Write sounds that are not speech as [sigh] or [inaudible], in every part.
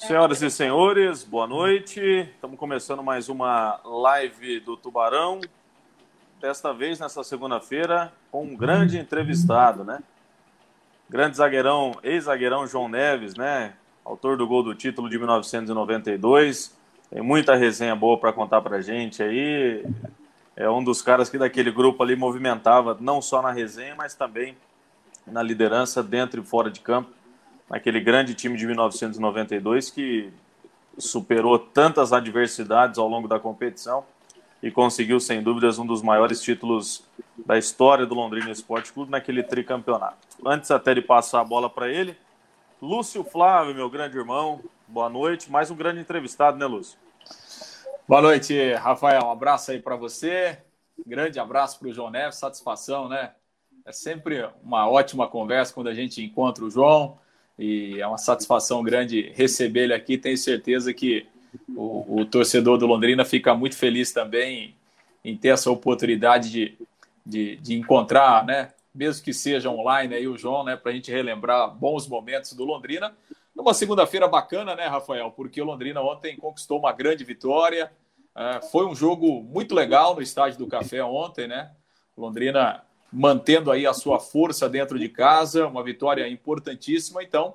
Senhoras e senhores, boa noite. Estamos começando mais uma live do Tubarão. Desta vez, nessa segunda-feira, com um grande entrevistado, né? Grande zagueirão, ex-zagueirão João Neves, né? Autor do gol do título de 1992. Tem muita resenha boa para contar para gente aí. É um dos caras que daquele grupo ali movimentava não só na resenha, mas também na liderança dentro e fora de campo naquele grande time de 1992 que superou tantas adversidades ao longo da competição e conseguiu, sem dúvidas, um dos maiores títulos da história do Londrina Esporte Clube naquele tricampeonato. Antes até de passar a bola para ele, Lúcio Flávio, meu grande irmão, boa noite. Mais um grande entrevistado, né, Lúcio? Boa noite, Rafael. Um abraço aí para você. Grande abraço para o João Neves. Satisfação, né? É sempre uma ótima conversa quando a gente encontra o João e é uma satisfação grande receber ele aqui. Tenho certeza que o, o, torcedor do Londrina fica muito feliz também em ter essa oportunidade de, de, de encontrar, né, mesmo que seja online, aí o João, né, para a gente relembrar bons momentos do Londrina. Numa segunda-feira bacana, né, Rafael? Porque o Londrina ontem conquistou uma grande vitória. Uh, foi um jogo muito legal no estádio do Café ontem, né? Londrina mantendo aí a sua força dentro de casa, uma vitória importantíssima. Então,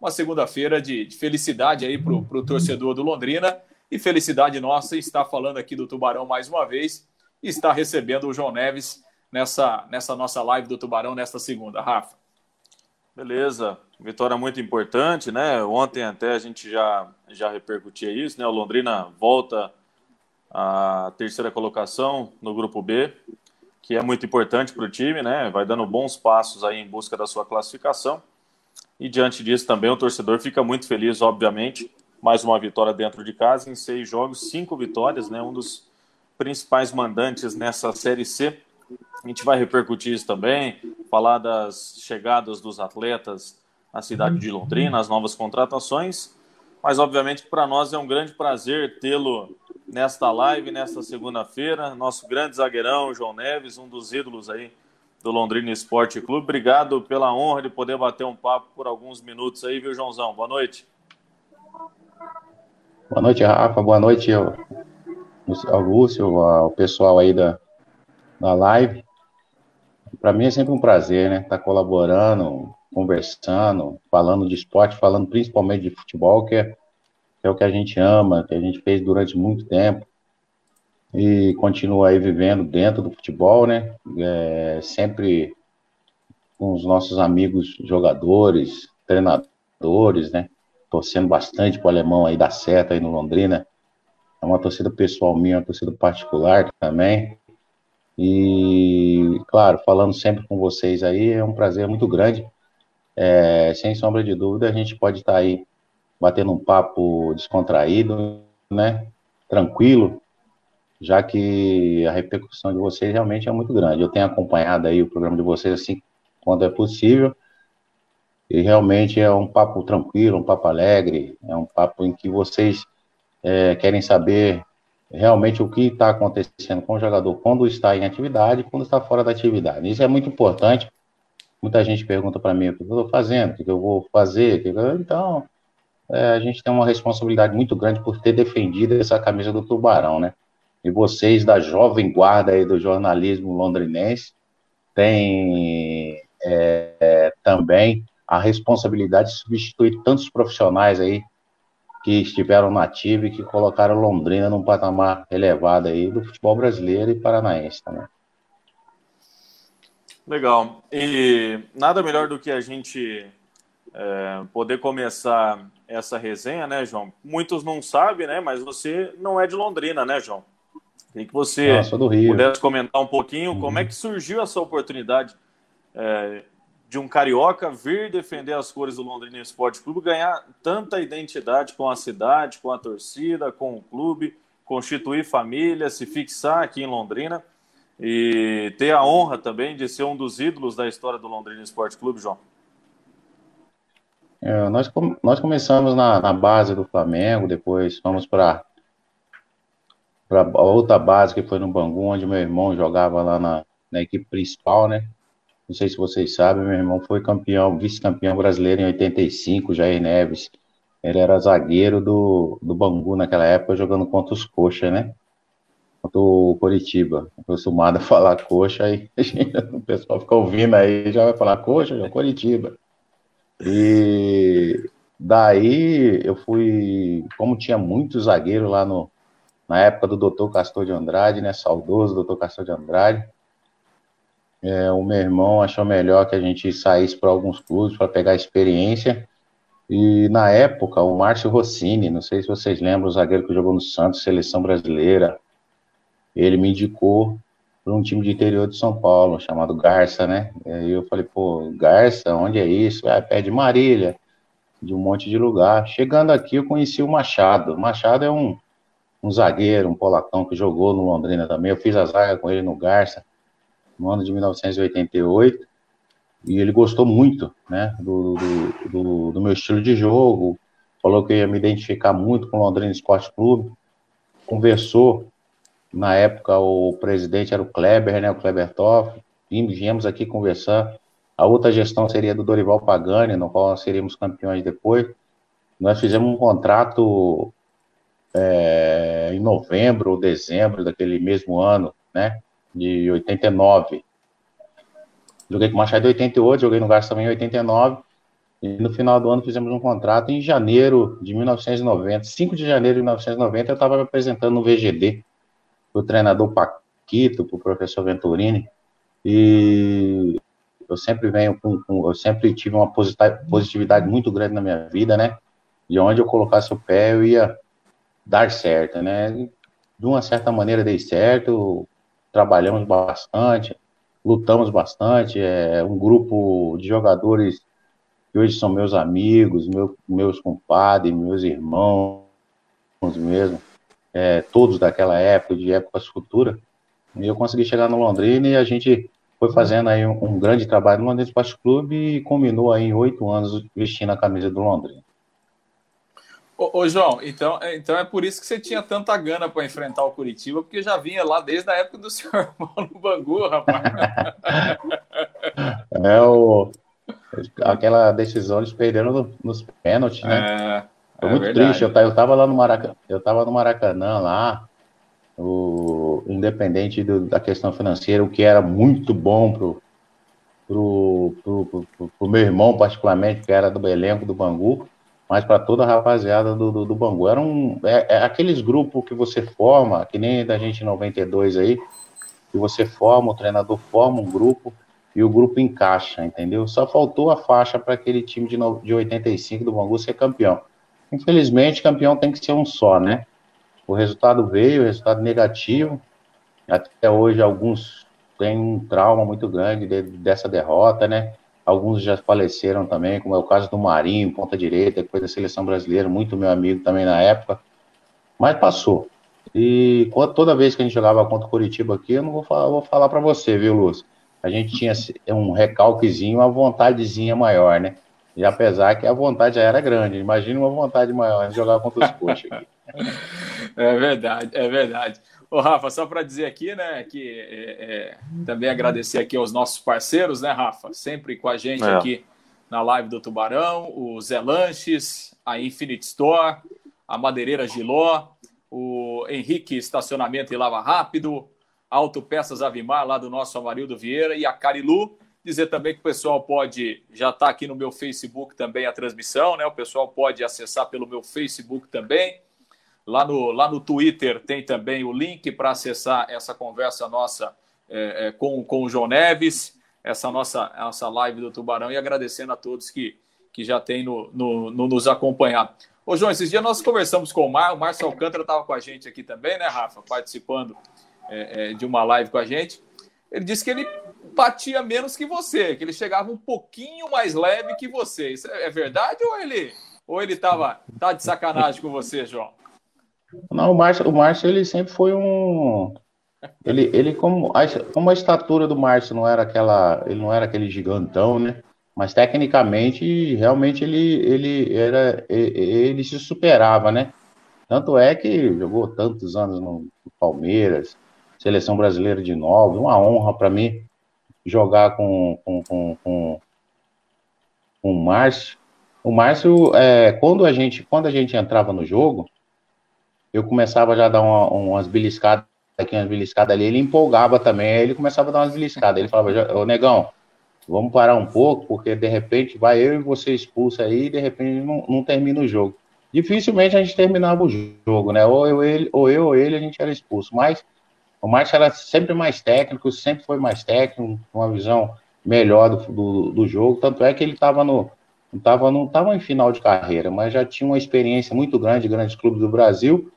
uma segunda-feira de, de, felicidade aí para o torcedor do Londrina e felicidade nossa estar falando aqui do Tubarão mais uma vez e estar recebendo o João Neves nessa, nessa nossa live do Tubarão nesta segunda. Rafa. Beleza, vitória muito importante, né? Ontem até a gente já, já repercutia isso, né? O Londrina volta à terceira colocação no grupo B, que é muito importante para o time, né? Vai dando bons passos aí em busca da sua classificação. E diante disso também o torcedor fica muito feliz, obviamente. Mais uma vitória dentro de casa em seis jogos, cinco vitórias, né? Um dos principais mandantes nessa Série C. A gente vai repercutir isso também, falar das chegadas dos atletas na cidade de Londrina, as novas contratações. Mas obviamente para nós é um grande prazer tê-lo nesta live, nesta segunda-feira. Nosso grande zagueirão, João Neves, um dos ídolos aí do Londrina Esporte Clube. Obrigado pela honra de poder bater um papo por alguns minutos aí, viu, Joãozão? Boa noite. Boa noite, Rafa. Boa noite ao, ao Lúcio, ao pessoal aí da, da live. Para mim é sempre um prazer, né? Estar tá colaborando, conversando, falando de esporte, falando principalmente de futebol, que é que é o que a gente ama, que a gente fez durante muito tempo e continua aí vivendo dentro do futebol, né? É, sempre com os nossos amigos jogadores, treinadores, né? Torcendo bastante para o alemão aí dar certo aí no Londrina. É uma torcida pessoal minha, uma torcida particular também. E, claro, falando sempre com vocês aí, é um prazer muito grande. É, sem sombra de dúvida, a gente pode estar tá aí batendo um papo descontraído, né? Tranquilo, já que a repercussão de vocês realmente é muito grande. Eu tenho acompanhado aí o programa de vocês assim quando é possível. E realmente é um papo tranquilo, um papo alegre, é um papo em que vocês é, querem saber realmente o que está acontecendo com o jogador quando está em atividade e quando está fora da atividade. Isso é muito importante. Muita gente pergunta para mim o que eu estou fazendo, o que eu vou fazer. Então, é, a gente tem uma responsabilidade muito grande por ter defendido essa camisa do Tubarão, né? E vocês da jovem guarda aí do jornalismo londrinense têm é, é, também a responsabilidade de substituir tantos profissionais aí que estiveram na ativa e que colocaram Londrina num patamar elevado aí do futebol brasileiro e paranaense também. Legal. E nada melhor do que a gente é, poder começar essa resenha, né, João? Muitos não sabem, né? Mas você não é de Londrina, né, João? Tem que você ah, pudesse comentar um pouquinho uhum. como é que surgiu essa oportunidade é, de um carioca vir defender as cores do Londrina Esporte Clube, ganhar tanta identidade com a cidade, com a torcida, com o clube, constituir família, se fixar aqui em Londrina e ter a honra também de ser um dos ídolos da história do Londrina Esporte Clube, João. É, nós, nós começamos na, na, base do Flamengo, depois fomos para a outra base que foi no Bangu, onde meu irmão jogava lá na, na equipe principal, né? Não sei se vocês sabem, meu irmão foi campeão, vice-campeão brasileiro em 85, Jair Neves Ele era zagueiro do, do Bangu naquela época, jogando contra os Coxa, né? Contra o Coritiba. Acostumado a [laughs] falar Coxa, aí o pessoal fica ouvindo aí, já vai falar Coxa, já Coritiba. E daí eu fui, como tinha muito zagueiro lá no, na época do Dr. Castor de Andrade, né? Saudoso Dr. Castor de Andrade. É, o meu irmão achou melhor que a gente saísse para alguns clubes para pegar experiência e na época, o Márcio Rossini, não sei se vocês lembram, o zagueiro que jogou no Santos, seleção brasileira, ele me indicou para um time de interior de São Paulo, chamado Garça, né? E aí eu falei, pô, Garça, onde é isso? Ah, pé de Marília, de um monte de lugar. Chegando aqui, eu conheci o Machado. O Machado é um, um zagueiro, um polacão que jogou no Londrina também. Eu fiz a zaga com ele no Garça, no ano de 1988 e ele gostou muito, né, do, do, do, do, meu estilo de jogo, falou que ia me identificar muito com o Londrina Esporte Clube, conversou, na época o presidente era o Kleber, né, o Kleber Toff, viemos aqui conversar, a outra gestão seria do Dorival Pagani, no qual nós seríamos campeões depois, nós fizemos um contrato é, em novembro ou dezembro daquele mesmo ano, né, de 89, Joguei com o Machado em 88, joguei no Garça também em 89. E no final do ano fizemos um contrato em janeiro de 1990. 5 de janeiro de 1990 eu estava me apresentando no VGD, o treinador Paquito, para o professor Venturini. E eu sempre venho com, com, eu sempre tive uma positividade muito grande na minha vida, né? De onde eu colocasse o pé, eu ia dar certo, né? De uma certa maneira dei certo, trabalhamos bastante, lutamos bastante. É um grupo de jogadores que hoje são meus amigos, meu, meus compadres, meus irmãos mesmo, é, todos daquela época, de épocas futuras. E eu consegui chegar no Londrina e a gente foi fazendo aí um, um grande trabalho no Londrina Esporte Clube e combinou aí em oito anos vestindo a camisa do Londrina. Ô, ô, João, então, é, então é por isso que você tinha tanta gana para enfrentar o Curitiba, porque já vinha lá desde a época do seu irmão no Bangu, rapaz. [laughs] É o, aquela decisão eles perderam no, nos pênaltis, né? É, Foi é muito verdade. triste. Eu, eu tava lá no Maracanã, eu tava no Maracanã lá, o independente do, da questão financeira, o que era muito bom pro, pro, pro, pro, pro meu irmão, particularmente, que era do elenco do Bangu mas para toda a rapaziada do, do, do Bangu. Era um, é, é, aqueles grupos que você forma, que nem da gente em 92 aí, que você forma, o treinador forma um grupo e o grupo encaixa, entendeu? Só faltou a faixa para aquele time de, no, de 85 do Bangu ser campeão. Infelizmente, campeão tem que ser um só, né? O resultado veio, o resultado negativo. Até hoje, alguns têm um trauma muito grande de, dessa derrota, né? Alguns já faleceram também, como é o caso do Marinho, ponta direita, foi da seleção brasileira, muito meu amigo também na época. Mas passou. E toda vez que a gente jogava contra o Curitiba aqui, eu não vou falar, vou falar para você, viu, Lúcio? A gente tinha um recalquezinho, uma vontadezinha maior, né? E apesar que a vontade já era grande, imagina uma vontade maior de jogar contra os coxas aqui. [laughs] É verdade, é verdade. Ô, Rafa, só para dizer aqui, né, que é, é, também agradecer aqui aos nossos parceiros, né, Rafa? Sempre com a gente é. aqui na live do Tubarão, o Zé Lanches, a Infinite Store, a Madeireira Giló, o Henrique Estacionamento e Lava Rápido, Autopeças Avimar, lá do nosso Amarildo Vieira, e a Carilu. Dizer também que o pessoal pode, já está aqui no meu Facebook também a transmissão, né? O pessoal pode acessar pelo meu Facebook também Lá no, lá no Twitter tem também o link para acessar essa conversa nossa é, é, com, com o João Neves, essa nossa, essa live do Tubarão, e agradecendo a todos que, que já têm no, no, no nos acompanhado. Ô, João, esses dias nós conversamos com o Mar, o Márcio Alcântara estava com a gente aqui também, né, Rafa? Participando é, é, de uma live com a gente. Ele disse que ele batia menos que você, que ele chegava um pouquinho mais leve que você. Isso é verdade ou ele ou ele estava tá de sacanagem com você, João? Não, o Márcio, o Márcio ele sempre foi um. Ele, ele como, a, como a estatura do Márcio não era aquela. Ele não era aquele gigantão, né? Mas tecnicamente, realmente ele, ele era. Ele se superava, né? Tanto é que jogou tantos anos no Palmeiras, seleção brasileira de novo, uma honra para mim jogar com, com, com, com, com o Márcio. O Márcio, é, quando, a gente, quando a gente entrava no jogo, eu começava já a dar uma, umas beliscadas aqui, umas beliscadas ali, ele empolgava também, ele começava a dar umas beliscadas. Ele falava, ô negão, vamos parar um pouco, porque de repente vai eu e você expulsa aí e de repente não, não termina o jogo. Dificilmente a gente terminava o jogo, né? Ou eu, ele, ou eu ou ele a gente era expulso. Mas o Márcio era sempre mais técnico, sempre foi mais técnico, uma visão melhor do, do, do jogo. Tanto é que ele estava no. Não estava em final de carreira, mas já tinha uma experiência muito grande de grandes clubes do Brasil.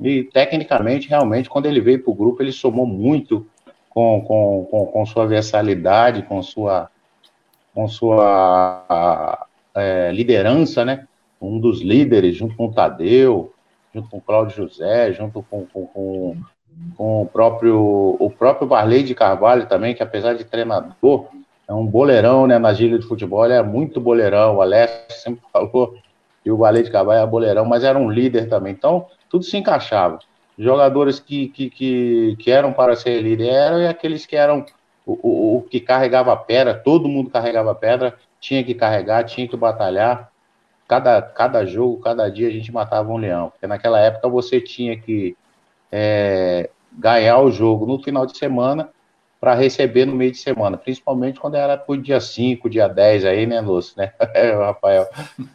E tecnicamente, realmente, quando ele veio para o grupo, ele somou muito com, com, com, com, sua versalidade, com sua, com sua é, liderança, né? Um dos líderes, junto com o Tadeu, junto com o Cláudio José, junto com, com, com, com o próprio o próprio Barley de Carvalho também, que apesar de treinador, é um boleirão, né? Na gíria de futebol, ele é muito boleirão. O Alex sempre [laughs] falou que o Barley de Carvalho é boleirão, mas era um líder também. Então, tudo se encaixava. Jogadores que, que, que, que eram para ser líder eram e aqueles que eram o, o, o que carregava pedra, todo mundo carregava pedra, tinha que carregar, tinha que batalhar. Cada, cada jogo, cada dia a gente matava um leão. Porque naquela época você tinha que é, ganhar o jogo no final de semana para receber no meio de semana, principalmente quando era por dia 5, dia 10 aí, né, Lúcio, né? [laughs] Rafael,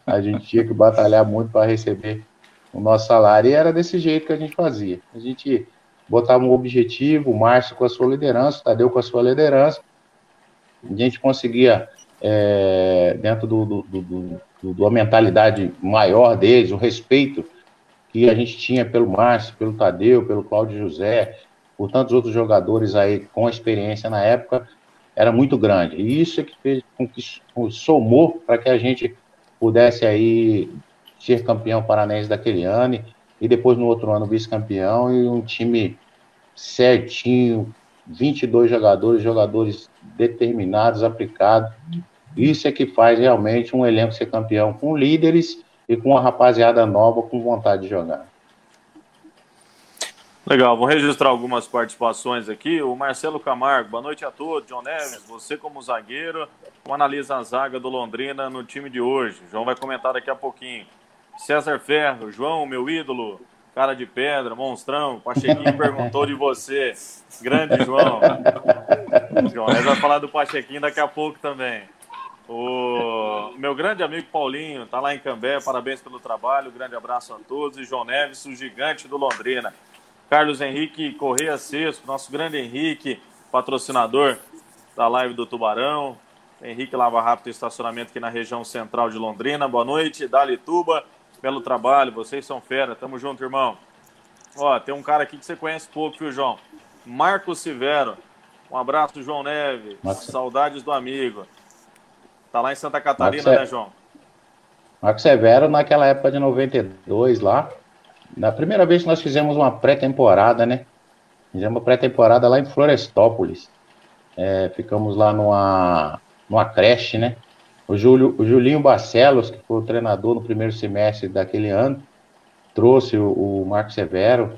a gente tinha que batalhar muito para receber o nosso salário e era desse jeito que a gente fazia. A gente botava um objetivo, o Márcio com a sua liderança, o Tadeu com a sua liderança, a gente conseguia, é, dentro do, do, do, do, da mentalidade maior deles, o respeito que a gente tinha pelo Márcio, pelo Tadeu, pelo Cláudio José, por tantos outros jogadores aí com experiência na época, era muito grande. E isso é que fez com que somou para que a gente pudesse aí ser campeão paranense daquele ano e depois no outro ano vice-campeão e um time certinho, 22 jogadores, jogadores determinados, aplicados. Isso é que faz realmente um elenco ser campeão com líderes e com uma rapaziada nova com vontade de jogar. Legal, vou registrar algumas participações aqui. O Marcelo Camargo, boa noite a todos. John Neves, você como zagueiro, como analisa a zaga do Londrina no time de hoje? João vai comentar daqui a pouquinho. César Ferro, João, meu ídolo, cara de pedra, monstrão. Pachequinho [laughs] perguntou de você. Grande João. João, nós vamos falar do Pachequinho daqui a pouco também. O meu grande amigo Paulinho está lá em Cambé, parabéns pelo trabalho, grande abraço a todos. E João Neves, o gigante do Londrina. Carlos Henrique Correia Sesco, nosso grande Henrique, patrocinador da live do Tubarão. Henrique Lava Rápido Estacionamento aqui na região central de Londrina. Boa noite, Dali Tuba pelo trabalho, vocês são fera. Tamo junto, irmão. Ó, tem um cara aqui que você conhece pouco, viu, João? Marcos Severo. Um abraço, João Neves. Saudades do amigo. Tá lá em Santa Catarina, Marcos né, João? Marcos Severo, naquela época de 92 lá, na primeira vez que nós fizemos uma pré-temporada, né? Fizemos uma pré-temporada lá em Florestópolis. É, ficamos lá numa, numa creche, né? O, Júlio, o Julinho Barcelos, que foi o treinador no primeiro semestre daquele ano, trouxe o, o Marco Severo,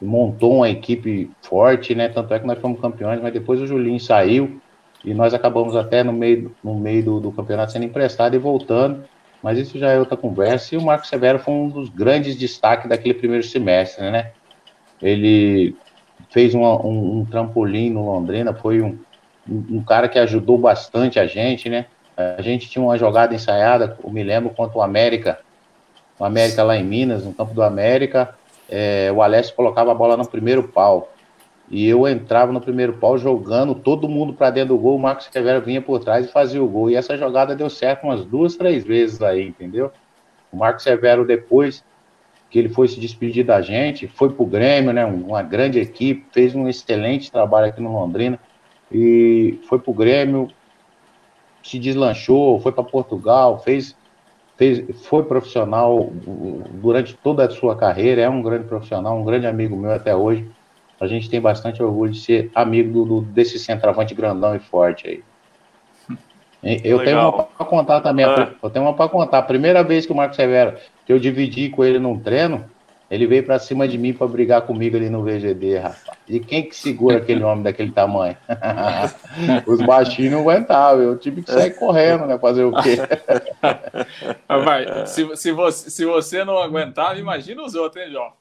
montou uma equipe forte, né? Tanto é que nós fomos campeões, mas depois o Julinho saiu e nós acabamos até no meio, no meio do, do campeonato sendo emprestado e voltando. Mas isso já é outra conversa. E o Marco Severo foi um dos grandes destaques daquele primeiro semestre, né? Ele fez uma, um, um, trampolim no Londrina, foi um, um, cara que ajudou bastante a gente, né? A gente tinha uma jogada ensaiada, eu me lembro, contra o América, o América lá em Minas, no campo do América, é, o Alessio colocava a bola no primeiro pau. E eu entrava no primeiro pau jogando todo mundo para dentro do gol, o Marcos Severo vinha por trás e fazia o gol. E essa jogada deu certo umas duas, três vezes aí, entendeu? O Marcos Severo, depois que ele foi se despedir da gente, foi pro Grêmio, né? Uma grande equipe, fez um excelente trabalho aqui no Londrina. E foi pro Grêmio, se deslanchou, foi para Portugal, fez, fez, foi profissional durante toda a sua carreira, é um grande profissional, um grande amigo meu até hoje. A gente tem bastante orgulho de ser amigo do, desse centroavante grandão e forte aí. Eu Legal. tenho uma para contar também. É. Eu tenho uma para contar. A primeira vez que o Marco Severo, que eu dividi com ele num treino, Ele veio para cima de mim para brigar comigo ali no VGD, rapaz. E quem que segura aquele homem daquele tamanho? [laughs] Os baixinhos não aguentavam, eu tive que sair correndo, né? Fazer o quê? [laughs] Vai, se, se, você, se você não aguentava, imagina os outros, hein, João?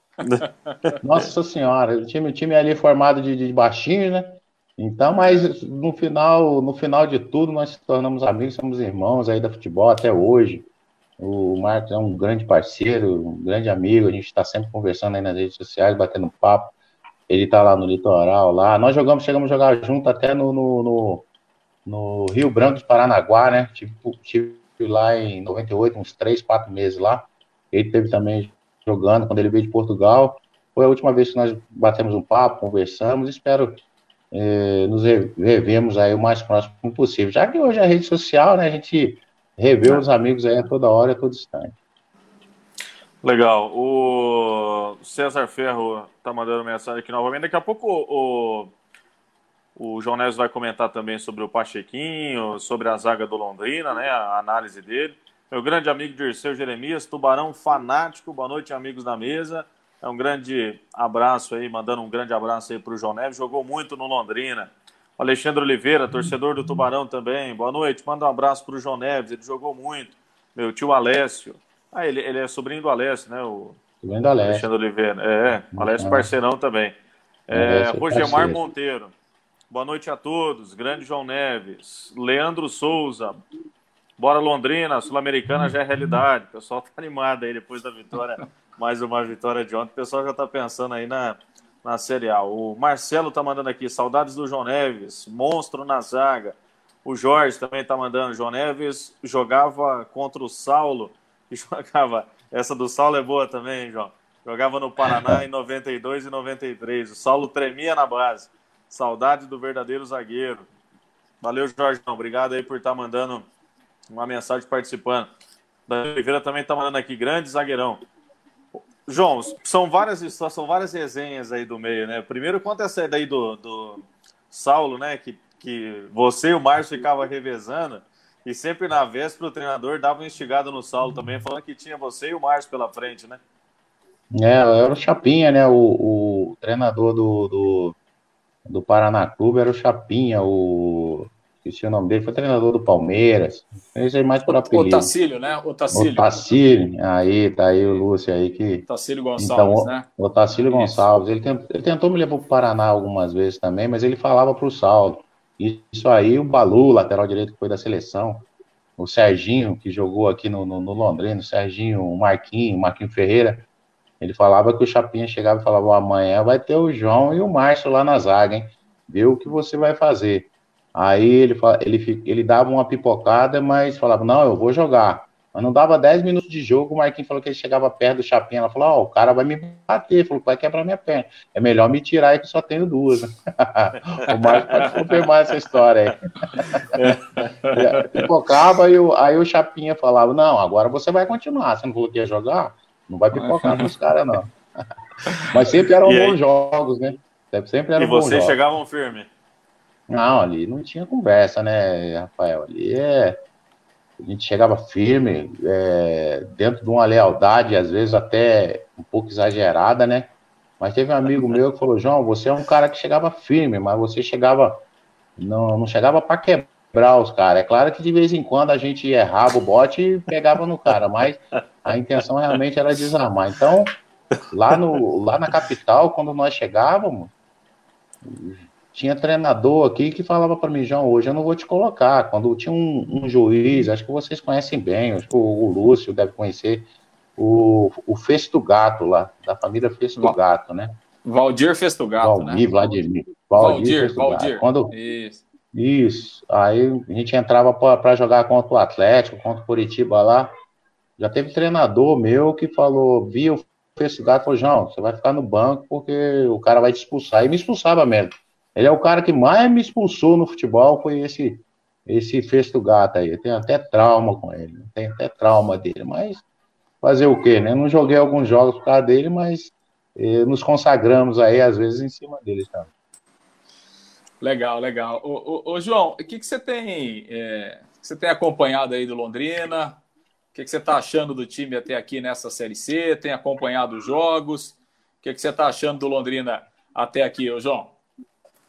Nossa senhora, o time, o time ali formado de, de baixinhos, né? Então, mas no final, no final de tudo, nós nos tornamos amigos, somos irmãos aí da futebol até hoje. O Marcos é um grande parceiro, um grande amigo, a gente está sempre conversando aí nas redes sociais, batendo papo. Ele está lá no litoral, lá. Nós jogamos, chegamos a jogar junto até no, no, no, no Rio Branco de Paranaguá, né? Tipo, tive lá em 98, uns 3, 4 meses lá. Ele teve também jogando quando ele veio de Portugal. Foi a última vez que nós batemos um papo, conversamos. Espero eh, nos revemos aí o mais próximo possível. Já que hoje a rede social, né? A gente rever os amigos aí a toda hora, a todo instante. Legal. O César Ferro está mandando mensagem aqui novamente. Daqui a pouco o, o João Neves vai comentar também sobre o Pachequinho, sobre a zaga do Londrina, né? A análise dele. Meu grande amigo Dirceu Jeremias, tubarão fanático. Boa noite, amigos da mesa. É um grande abraço aí, mandando um grande abraço aí para o João Neves. Jogou muito no Londrina. Alexandre Oliveira, torcedor do Tubarão também. Boa noite. Manda um abraço para o João Neves, ele jogou muito. Meu tio Alessio. Ah, ele, ele é sobrinho do Alessio, né? O sobrinho do Alessio. Alexandre Oliveira. É, Alessio parceirão também. É, Rogemar Monteiro. Boa noite a todos. Grande João Neves. Leandro Souza. Bora Londrina, Sul-Americana já é realidade. O pessoal tá animado aí depois da vitória, mais uma vitória de ontem. O pessoal já tá pensando aí na, na Série A. O Marcelo tá mandando aqui, saudades do João Neves, monstro na zaga. O Jorge também tá mandando, João Neves jogava contra o Saulo, e [laughs] jogava, essa do Saulo é boa também, João. Jogava no Paraná em 92 e 93. O Saulo tremia na base. Saudade do verdadeiro zagueiro. Valeu, Jorge. Obrigado aí por estar tá mandando uma mensagem participando. Da Oliveira também está mandando aqui, grande zagueirão. João, são várias são várias resenhas aí do meio, né? Primeiro, conta essa daí do, do Saulo, né? Que, que você e o Márcio ficavam revezando e sempre na véspera o treinador dava uma instigada no Saulo também, falando que tinha você e o Márcio pela frente, né? É, era o Chapinha, né? O, o treinador do, do, do Paraná Clube era o Chapinha, o esqueci o nome dele, foi treinador do Palmeiras. Esse é mais por apelido. O Tacílio, né? O Tacílio. O Tacílio, aí tá aí o Lúcio aí que... Tacílio Gonçalves, então, né? O Tacílio Isso. Gonçalves, ele, tentou, ele tentou me levar para o Paraná algumas vezes também, mas ele falava para o Saulo. Isso aí, o Balu, lateral direito que foi da seleção, o Serginho, que jogou aqui no, no, no Londrina, o Serginho, o Marquinho, o Marquinho Ferreira, ele falava que o Chapinha chegava e falava, amanhã vai ter o João e o Márcio lá na zaga, hein? Vê o que você vai fazer. Aí ele, ele, ele dava uma pipocada, mas falava, não, eu vou jogar. Mas não dava 10 minutos de jogo, o Marquinhos falou que ele chegava perto do Chapinha, ela falou, ó, oh, o cara vai me bater, falou que vai quebrar minha perna. É melhor me tirar aí que só tenho duas. [laughs] o Marcos pode confirmar essa história aí. [laughs] Pipocava, e o, aí o Chapinha falava, não, agora você vai continuar, você não falou que ia jogar? Não vai pipocar com os caras, não. [laughs] Mas sempre eram bons jogos, né? Sempre eram e vocês chegavam firme? Não, ali não tinha conversa, né, Rafael? Ali é. A gente chegava firme, é, dentro de uma lealdade, às vezes até um pouco exagerada, né? Mas teve um amigo meu que falou: João, você é um cara que chegava firme, mas você chegava. Não, não chegava para quebrar os caras. É claro que de vez em quando a gente errava o bote e pegava no cara, mas a intenção realmente era desarmar. Então, lá, no, lá na capital, quando nós chegávamos, tinha treinador aqui que falava para mim, João, hoje eu não vou te colocar. Quando tinha um, um juiz, acho que vocês conhecem bem, acho que o, o Lúcio deve conhecer, o, o Festo Gato lá, da família Festo Gato, né? Valdir Festo Gato, Valdir, né? Vladimir. Valdir, Valdir. Valdir. Quando, isso. Isso. Aí a gente entrava para jogar contra o Atlético, contra o Curitiba lá. Já teve treinador meu que falou, viu o Festo Gato, falou, João, você vai ficar no banco porque o cara vai te expulsar. E me expulsava mesmo. Ele é o cara que mais me expulsou no futebol, foi esse esse Festo Gato aí. Eu tenho até trauma com ele, tenho até trauma dele, mas fazer o quê, né? Não joguei alguns jogos por causa dele, mas eh, nos consagramos aí, às vezes, em cima dele também. Legal, legal. Ô, ô, ô João, o que, que você tem, é, você tem acompanhado aí do Londrina? O que, que você está achando do time até aqui nessa Série C? Tem acompanhado os jogos? O que, que você está achando do Londrina até aqui, ô João?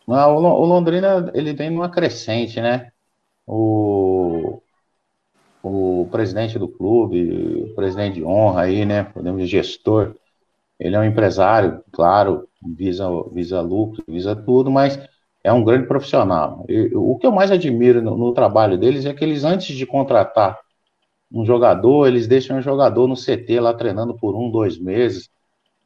Não, o Londrina ele vem numa crescente, né? O, o presidente do clube, o presidente de honra aí, né? Podemos gestor, ele é um empresário, claro, visa, visa lucro, visa tudo, mas é um grande profissional. E, o que eu mais admiro no, no, trabalho deles é que eles, antes de contratar um jogador, eles deixam o jogador no CT lá treinando por um, dois meses.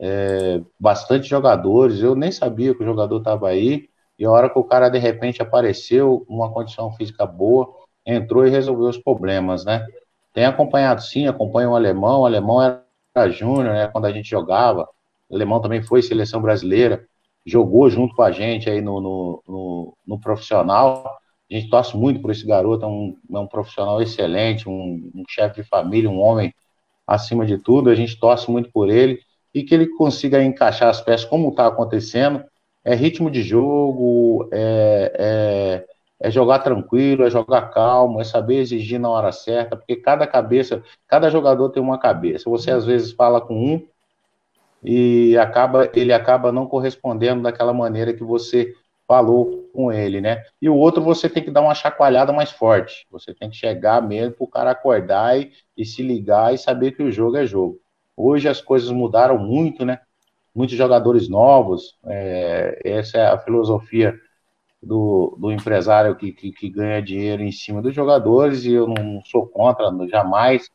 É, bastante jogadores, eu nem sabia que o jogador estava aí, e a hora que o cara de repente apareceu, uma condição física boa, entrou e resolveu os problemas, né? Tem acompanhado sim, acompanha o alemão, o alemão era júnior, né, quando a gente jogava, o alemão também foi seleção brasileira, jogou junto com a gente aí no, no, no, no profissional. A gente torce muito por esse garoto, é um, é um profissional excelente, um, um chefe de família, um homem acima de tudo. A gente torce muito por ele e que ele consiga encaixar as peças como está acontecendo. É ritmo de jogo, é, é, é, jogar tranquilo, é jogar calmo, é saber exigir na hora certa, porque cada cabeça, cada jogador tem uma cabeça. Você às vezes fala com um, e acaba ele acaba não correspondendo daquela maneira que você falou com ele, né? E o outro você tem que dar uma chacoalhada mais forte. Você tem que chegar mesmo para o cara acordar e, e, se ligar e saber que o jogo é jogo. Hoje as coisas mudaram muito, né? Muitos jogadores novos. É, essa é a filosofia do, do empresário que, que, que ganha dinheiro em cima dos jogadores e eu não sou contra, jamais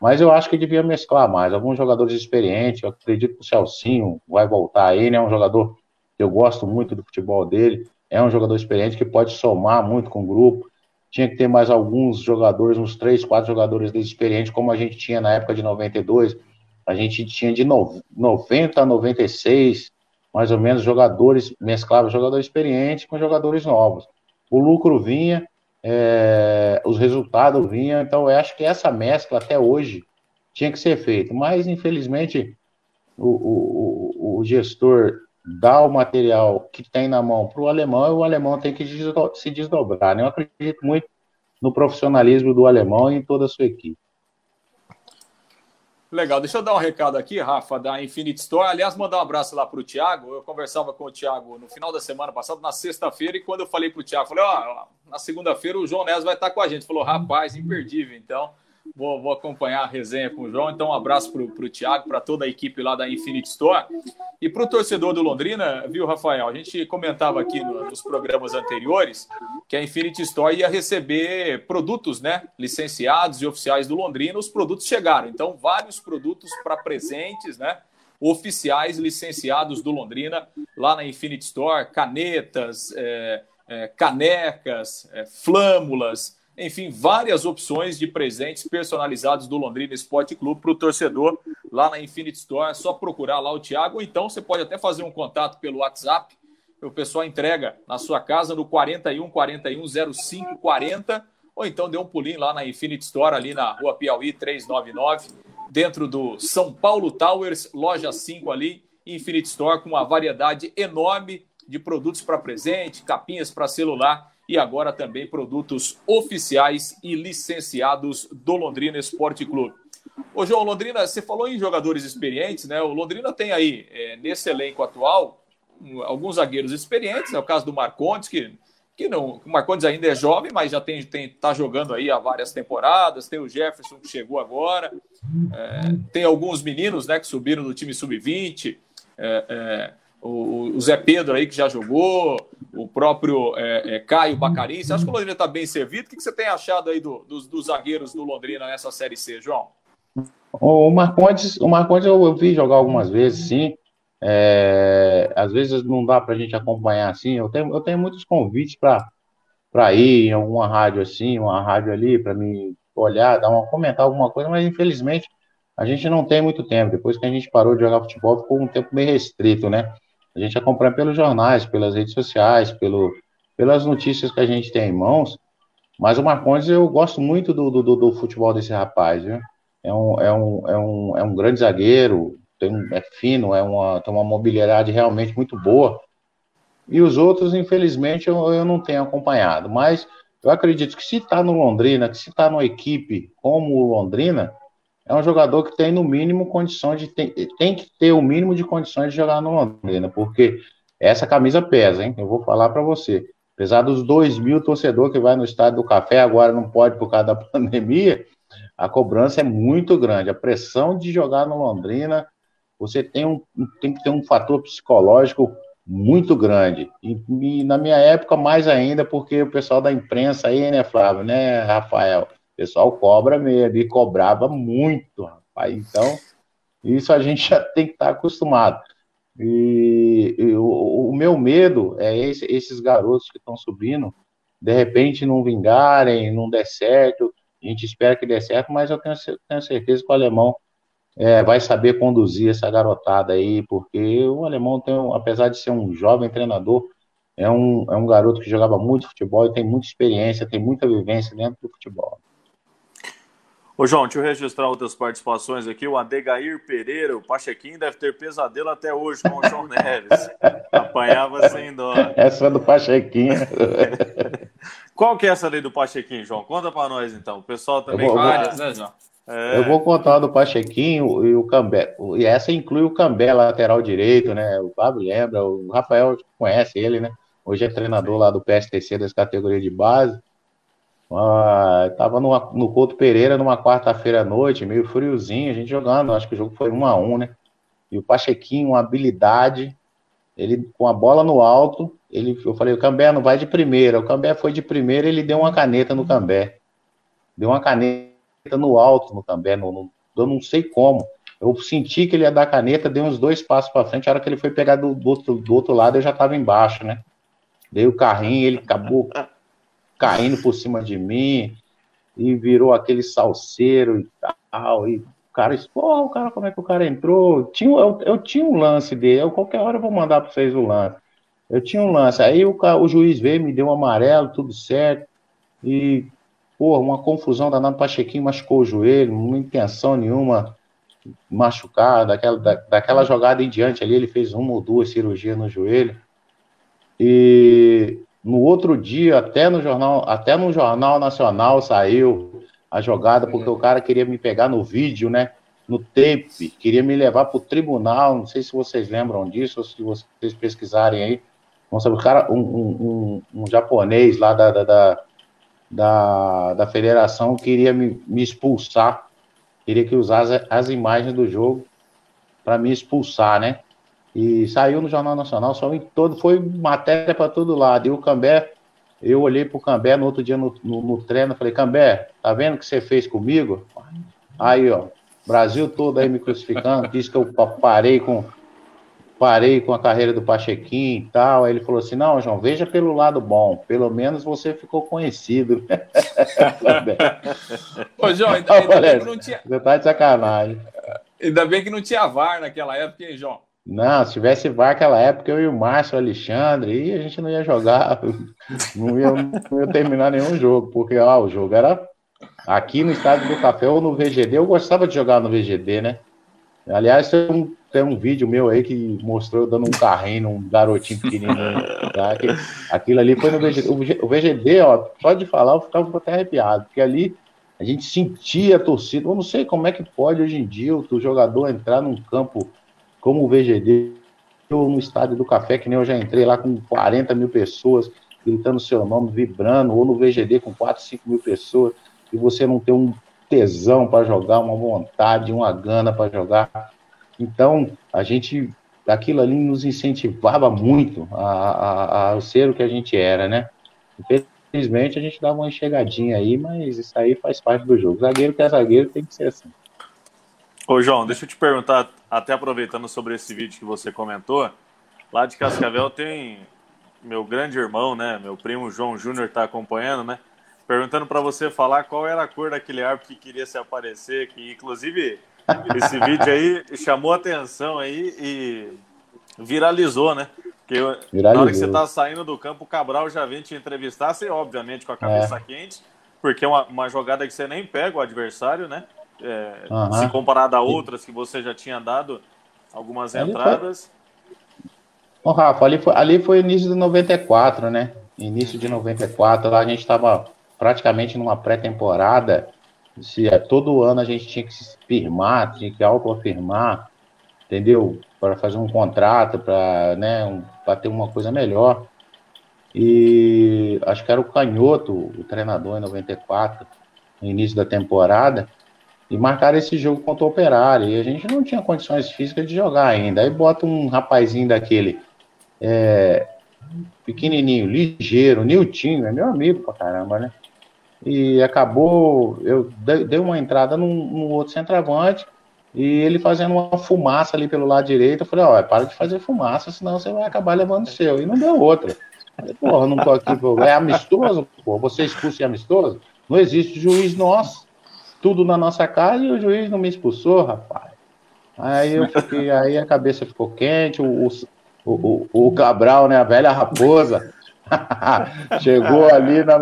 mas eu acho que devia mesclar mais. Alguns jogadores experientes, eu acredito que o Celcinho vai voltar aí, né? É um jogador que eu gosto muito do futebol dele. É um jogador experiente que pode somar muito com o grupo. Tinha que ter mais alguns jogadores, uns três, quatro jogadores experientes, como a gente tinha na época de 92. A gente tinha de 90 a 96, mais ou menos, jogadores, mesclava jogador experiente com jogadores novos. O lucro vinha, é, os resultados vinham, então eu acho que essa mescla até hoje tinha que ser feita, mas infelizmente o, o, o gestor dá o material que tem na mão para o alemão e o alemão tem que se desdobrar. Né? Eu acredito muito no profissionalismo do alemão e em toda a sua equipe. Legal, deixa eu dar um recado aqui, Rafa, da Infinite Store. Aliás, mandar um abraço lá para o Thiago. Eu conversava com o Thiago no final da semana passada, na sexta-feira, e quando eu falei para o Thiago, falei: Ó, oh, na segunda-feira o João Neves vai estar com a gente. Falou: rapaz, imperdível. Então, Vou, vou, acompanhar a resenha com o João. Então, um abraço para o Thiago, para toda a equipe lá da Infinite Store. E para o torcedor do Londrina, viu, Rafael? A gente comentava aqui no, nos programas anteriores que a Infinite Store ia receber produtos né, licenciados e oficiais do Londrina. Os produtos chegaram. Então, vários produtos para presentes, né? Oficiais licenciados do Londrina lá na Infinite Store: canetas, é, é, canecas, é, flâmulas enfim, várias opções de presentes personalizados do Londrina Esporte Clube para o torcedor lá na Infinite Store. É só procurar lá o Thiago, ou então você pode até fazer um contato pelo WhatsApp. O pessoal entrega na sua casa no 41 41 05 40, ou então dê um pulinho lá na Infinite Store, ali na rua Piauí 399, dentro do São Paulo Towers, loja 5 ali, Infinite Store, com uma variedade enorme de produtos para presente, capinhas para celular e agora também produtos oficiais e licenciados do Londrina Esporte Clube. Ô, João, Londrina, você falou em jogadores experientes, né? O Londrina tem aí, é, nesse elenco atual, alguns zagueiros experientes, é o caso do Marcondes, que, que não, o Marcondes ainda é jovem, mas já tem, tem tá jogando aí há várias temporadas, tem o Jefferson que chegou agora, é, tem alguns meninos, né, que subiram do time sub-20, é, é o, o, Zé Pedro aí que já jogou, o próprio é, é, Caio Bacarim. Você acha que o Londrina está bem servido? O que, que você tem achado aí do, dos, dos, zagueiros do Londrina nessa Série C, João? O Marcondes, o Marcondes eu, eu vi jogar algumas vezes, sim. É, às vezes não dá para a gente acompanhar assim. Eu tenho, eu tenho muitos convites para ir em alguma rádio assim, uma rádio ali, para me olhar, dar uma, comentar alguma coisa, mas infelizmente a gente não tem muito tempo. Depois que a gente parou de jogar futebol, ficou um tempo meio restrito, né? A gente acompanha pelos jornais, pelas redes sociais, pelo, pelas notícias que a gente tem em mãos. Mas o Marcondes, eu gosto muito do, do, do futebol desse rapaz, viu? É um, é um, é um, é um grande zagueiro, tem, é fino, é uma, tem uma mobilidade realmente muito boa. E os outros, infelizmente, eu, eu não tenho acompanhado. Mas eu acredito que se está no Londrina, que se está numa equipe como o Londrina, é um jogador que tem no mínimo condições de tem, tem que ter o mínimo de condições de jogar no Londrina, porque essa camisa pesa, hein? Eu vou falar para você. Apesar dos 2 mil torcedores que vai no estádio do Café, agora não pode por causa da [laughs] pandemia, a cobrança é muito grande. A pressão de jogar no Londrina, você tem, um, tem que ter um fator psicológico muito grande. E, e, na minha época, mais ainda, porque o pessoal da imprensa aí, né, Flávio, né, Rafael? O pessoal cobra mesmo, e cobrava muito, rapaz. Então, isso a gente [laughs] já tem que estar acostumado. E, e o, o, meu medo é esse, esses garotos que estão subindo, de repente não vingarem, não der certo. A gente espera que dê certo, mas eu tenho, tenho certeza que o alemão é, vai saber conduzir essa garotada aí, porque o alemão tem, apesar de ser um jovem treinador, é um, é um garoto que jogava muito futebol e tem muita experiência, tem muita vivência dentro do futebol. Ô, João, deixa eu registrar outras participações aqui. O Adegair Pereira, o Pachequinho deve ter pesadelo até hoje com o João Neves. [laughs] Apanhava sem dó. Essa é do Pachequinho. [laughs] Qual que é essa lei do Pachequinho, João? Conta para nós, então. O pessoal também vou, várias, né, João? É. Eu vou contar do Pachequinho e o Cambé. E essa inclui o Cambé, lateral direito, né? O Fábio lembra, o Rafael conhece ele, né? Hoje é treinador lá do PSTC das categorias de base. Estava ah, no Couto Pereira numa quarta-feira à noite, meio friozinho, a gente jogando, acho que o jogo foi um a um, né? E o Pachequinho, uma habilidade, ele com a bola no alto, ele, eu falei, o Cambé não vai de primeira. O Cambé foi de primeira, ele deu uma caneta no Cambé. Deu uma caneta no alto no Cambé, no, no, eu não sei como. Eu senti que ele ia dar caneta, dei uns dois passos para frente, a hora que ele foi pegar do, do, outro, do outro lado, eu já estava embaixo, né? Dei o carrinho, ele acabou caindo por cima de mim e virou aquele salseiro e tal. E o cara, pô, o cara, como é que o cara entrou? Tinha, eu, eu tinha um lance dele, eu, qualquer hora eu vou mandar para vocês o lance. Eu tinha um lance. Aí o, o juiz veio, me deu um amarelo, tudo certo. E, pô, uma confusão danada. Pachequinho machucou o joelho, não intenção nenhuma machucar. Daquela, da, daquela jogada em diante ali, ele fez uma ou duas cirurgias no joelho. E no outro dia, até no jornal, até no jornal nacional saiu a jogada porque o cara queria me pegar no vídeo, né? No tape, queria me levar para o tribunal. Não sei se vocês lembram disso, ou se vocês pesquisarem aí. Vamos saber, o cara, um, um, um, um japonês lá da, da, da, da, federação queria me, me expulsar, queria que usasse as imagens do jogo para me expulsar, né? E saiu no Jornal Nacional, só em todo, foi matéria para todo lado. E o Cambé, eu olhei para o Cambé no outro dia no, no, no treino, falei, Cambé, tá vendo o que você fez comigo? Aí, ó, Brasil todo aí me crucificando, disse que eu parei com parei com a carreira do Pachequim e tal. Aí ele falou assim: não, João, veja pelo lado bom, pelo menos você ficou conhecido. [laughs] Ô, João, ainda, ainda bem que não tinha. Você tá de sacanagem. Ainda bem que não tinha VAR naquela época, hein, João? Não, se tivesse VAR naquela época, eu e o Márcio, o Alexandre, e a gente não ia jogar, [laughs] não ia, não ia terminar nenhum jogo, porque ó, o jogo era aqui no Estádio do Café ou no VGD. Eu gostava de jogar no VGD, né? Aliás, tem um, tem um vídeo meu aí que mostrou dando um carrinho num garotinho pequenininho. Tá? Aquilo ali foi no VGD. O VGD, ó, só de falar, eu ficava até arrepiado, porque ali a gente sentia a torcida. Eu não sei como é que pode hoje em dia o jogador entrar num campo como o VGD, ou no estádio do Café, que nem eu já entrei lá com 40 mil pessoas gritando seu nome, vibrando, ou no VGD com 4, 5 mil pessoas, e você não tem um tesão para jogar, uma vontade, uma gana para jogar. Então, a gente, aquilo ali nos incentivava muito a, a, a ser o que a gente era, né? Infelizmente, a gente dava uma enxergadinha aí, mas isso aí faz parte do jogo. Zagueiro que é zagueiro tem que ser assim. Ô, João, deixa eu te perguntar, até aproveitando sobre esse vídeo que você comentou, lá de Cascavel tem meu grande irmão, né? Meu primo João Júnior está acompanhando, né? Perguntando para você falar qual era a cor daquele árbitro que queria se aparecer, que inclusive esse vídeo aí chamou atenção aí e viralizou, né? Porque viralizou. na hora que você tá saindo do campo, o Cabral já vem te entrevistar, você obviamente com a cabeça é. quente, porque é uma, uma jogada que você nem pega o adversário, né? É, uhum. se comparado a outras que você já tinha dado algumas ali entradas. Foi... Ô, Rafa, ali foi, ali foi início de 94, né? Início de 94, lá a gente estava praticamente numa pré-temporada se é, todo ano a gente tinha que se firmar, tinha que autoafirmar, entendeu? Para fazer um contrato, para né, um, ter uma coisa melhor. E acho que era o Canhoto, o treinador em 94, no início da temporada, e marcaram esse jogo contra o Operário. E a gente não tinha condições físicas de jogar ainda. Aí bota um rapazinho daquele, é, pequenininho, ligeiro, Niltinho, é meu amigo pra caramba, né? E acabou, eu dei uma entrada num, num outro centroavante, e ele fazendo uma fumaça ali pelo lado direito, eu falei, ó, para de fazer fumaça, senão você vai acabar levando o seu. E não deu outra. Falei, porra, não tô aqui, é amistoso, pô, você expulso e amistoso? Não existe juiz nosso. Tudo na nossa casa e o juiz não me expulsou, rapaz. Aí eu fiquei, aí a cabeça ficou quente, o, o, o, o Cabral, né, a velha raposa, [laughs] chegou ali, na,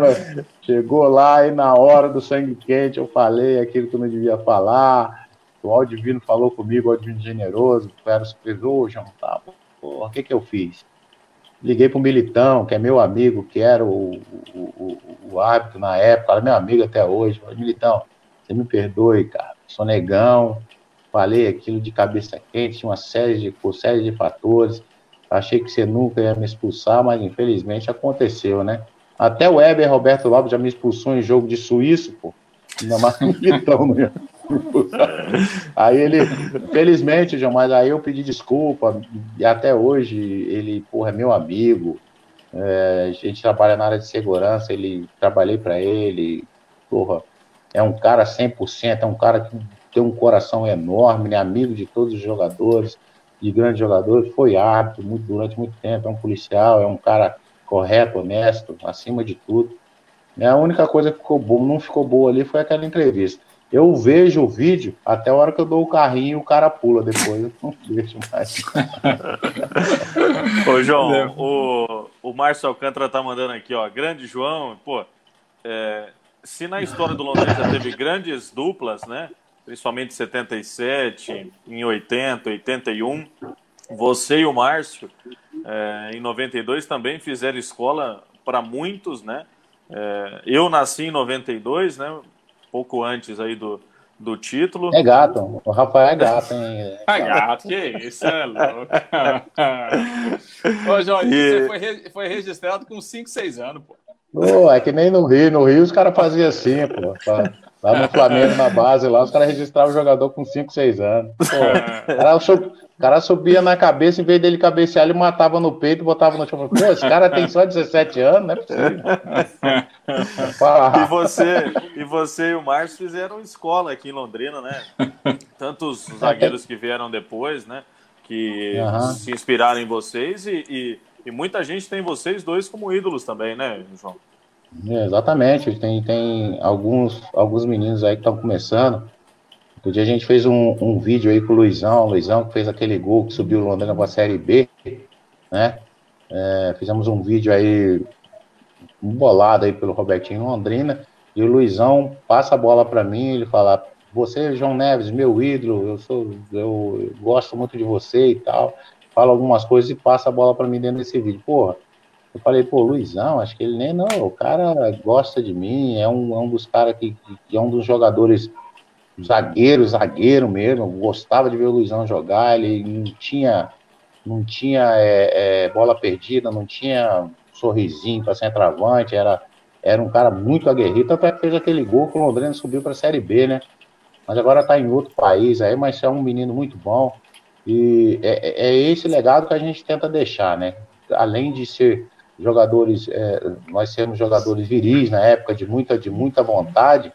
chegou lá e na hora do sangue quente eu falei aquilo que eu não devia falar. O Aldivino falou comigo, o Aldivino generoso, era supervisor, João, tá, o que que eu fiz? Liguei pro Militão, que é meu amigo, que era o, o, o, o árbitro na época, era meu amigo até hoje. Falei, Militão, você me perdoe, cara, sou negão, falei aquilo de cabeça quente, tinha uma série de, uma série de fatores. Achei que você nunca ia me expulsar, mas infelizmente aconteceu, né? Até o Weber Roberto Lopes já me expulsou em jogo de suíço, pô. Ainda mais um não ia Aí ele, felizmente, João, mas aí eu pedi desculpa, e até hoje ele, porra, é meu amigo, é, a gente trabalha na área de segurança, ele, trabalhei para ele, porra, é um cara 100%, é um cara que tem um coração enorme, né, amigo de todos os jogadores, de grandes jogadores, foi árbitro muito, durante muito tempo, é um policial, é um cara correto, honesto, acima de tudo. É a única coisa que ficou boa, não ficou boa ali foi aquela entrevista. Eu vejo o vídeo até a hora que eu dou o carrinho e o cara pula depois. Eu não [laughs] deixo mais. [laughs] Ô, João, o, o Márcio Alcântara tá mandando aqui, ó. Grande João, pô. É, se na história do Londrina já teve grandes duplas, né? Principalmente em 77, em 80, 81. Você e o Márcio, é, em 92, também fizeram escola para muitos, né? É, eu nasci em 92, né? pouco antes aí do, do título. É gato, o Rafael é gato, hein? [laughs] É gato, que isso, é louco. [laughs] Ô, João, e... você foi, foi registrado com 5, 6 anos, pô. Pô, é que nem no Rio. No Rio os caras faziam assim, pô. Lá no Flamengo, na base, lá os caras registravam o jogador com 5, 6 anos. Pô, [laughs] cara, o cara subia na cabeça, em vez dele cabecear, ele matava no peito e botava no chão. Pô, esse cara tem só 17 anos, não é possível. e, você, e você e o Márcio fizeram escola aqui em Londrina, né? Tanto os zagueiros que vieram depois, né? Que uhum. se inspiraram em vocês e, e, e muita gente tem vocês dois como ídolos também, né, João? É, exatamente, tem, tem alguns, alguns meninos aí que estão começando. Outro dia a gente fez um, um vídeo aí com o Luizão, o Luizão que fez aquele gol que subiu o Londrina para a Série B, né? É, fizemos um vídeo aí bolado aí pelo Robertinho Londrina, e o Luizão passa a bola para mim, ele fala, você, João Neves, meu ídolo, eu sou, eu gosto muito de você e tal, fala algumas coisas e passa a bola para mim dentro desse vídeo. Porra, eu falei, pô, Luizão, acho que ele nem não, o cara gosta de mim, é um, é um dos caras que, que, é um dos jogadores zagueiro, zagueiro mesmo, gostava de ver o Luizão jogar, ele não tinha, não tinha é, é, bola perdida, não tinha sorrisinho para centroavante, era, era um cara muito aguerrido, até fez aquele gol que o Londrina subiu para a Série B, né? Mas agora está em outro país aí, mas é um menino muito bom. E é, é, esse legado que a gente tenta deixar, né? Além de ser jogadores, é, nós sermos jogadores viris na época de muita, de muita vontade,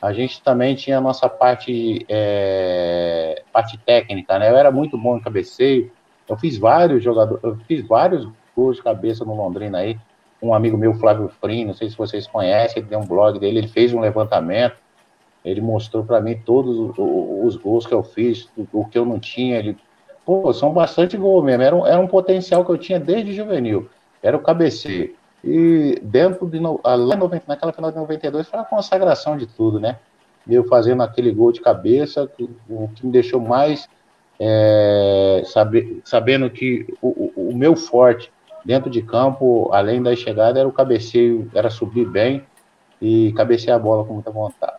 a gente também tinha a nossa parte, é, parte técnica, né? Eu era muito bom em cabeceio, eu fiz vários jogadores, eu fiz vários gols de cabeça no Londrina aí. Um amigo meu, Flávio Frim, não sei se vocês conhecem, ele tem um blog dele, ele fez um levantamento, ele mostrou para mim todos os, os, gols que eu fiz, o, que eu não tinha, ele, pô, são bastante gols mesmo, era um, era um potencial que eu tinha desde juvenil era o cabeceio. E dentro de naquela final de 92 foi a consagração de tudo, né? Eu fazendo aquele gol de cabeça, o que me deixou mais é, sabendo que o, o, o, meu forte dentro de campo, além da chegada, era o cabeceio, era subir bem e cabecear a bola com muita vontade.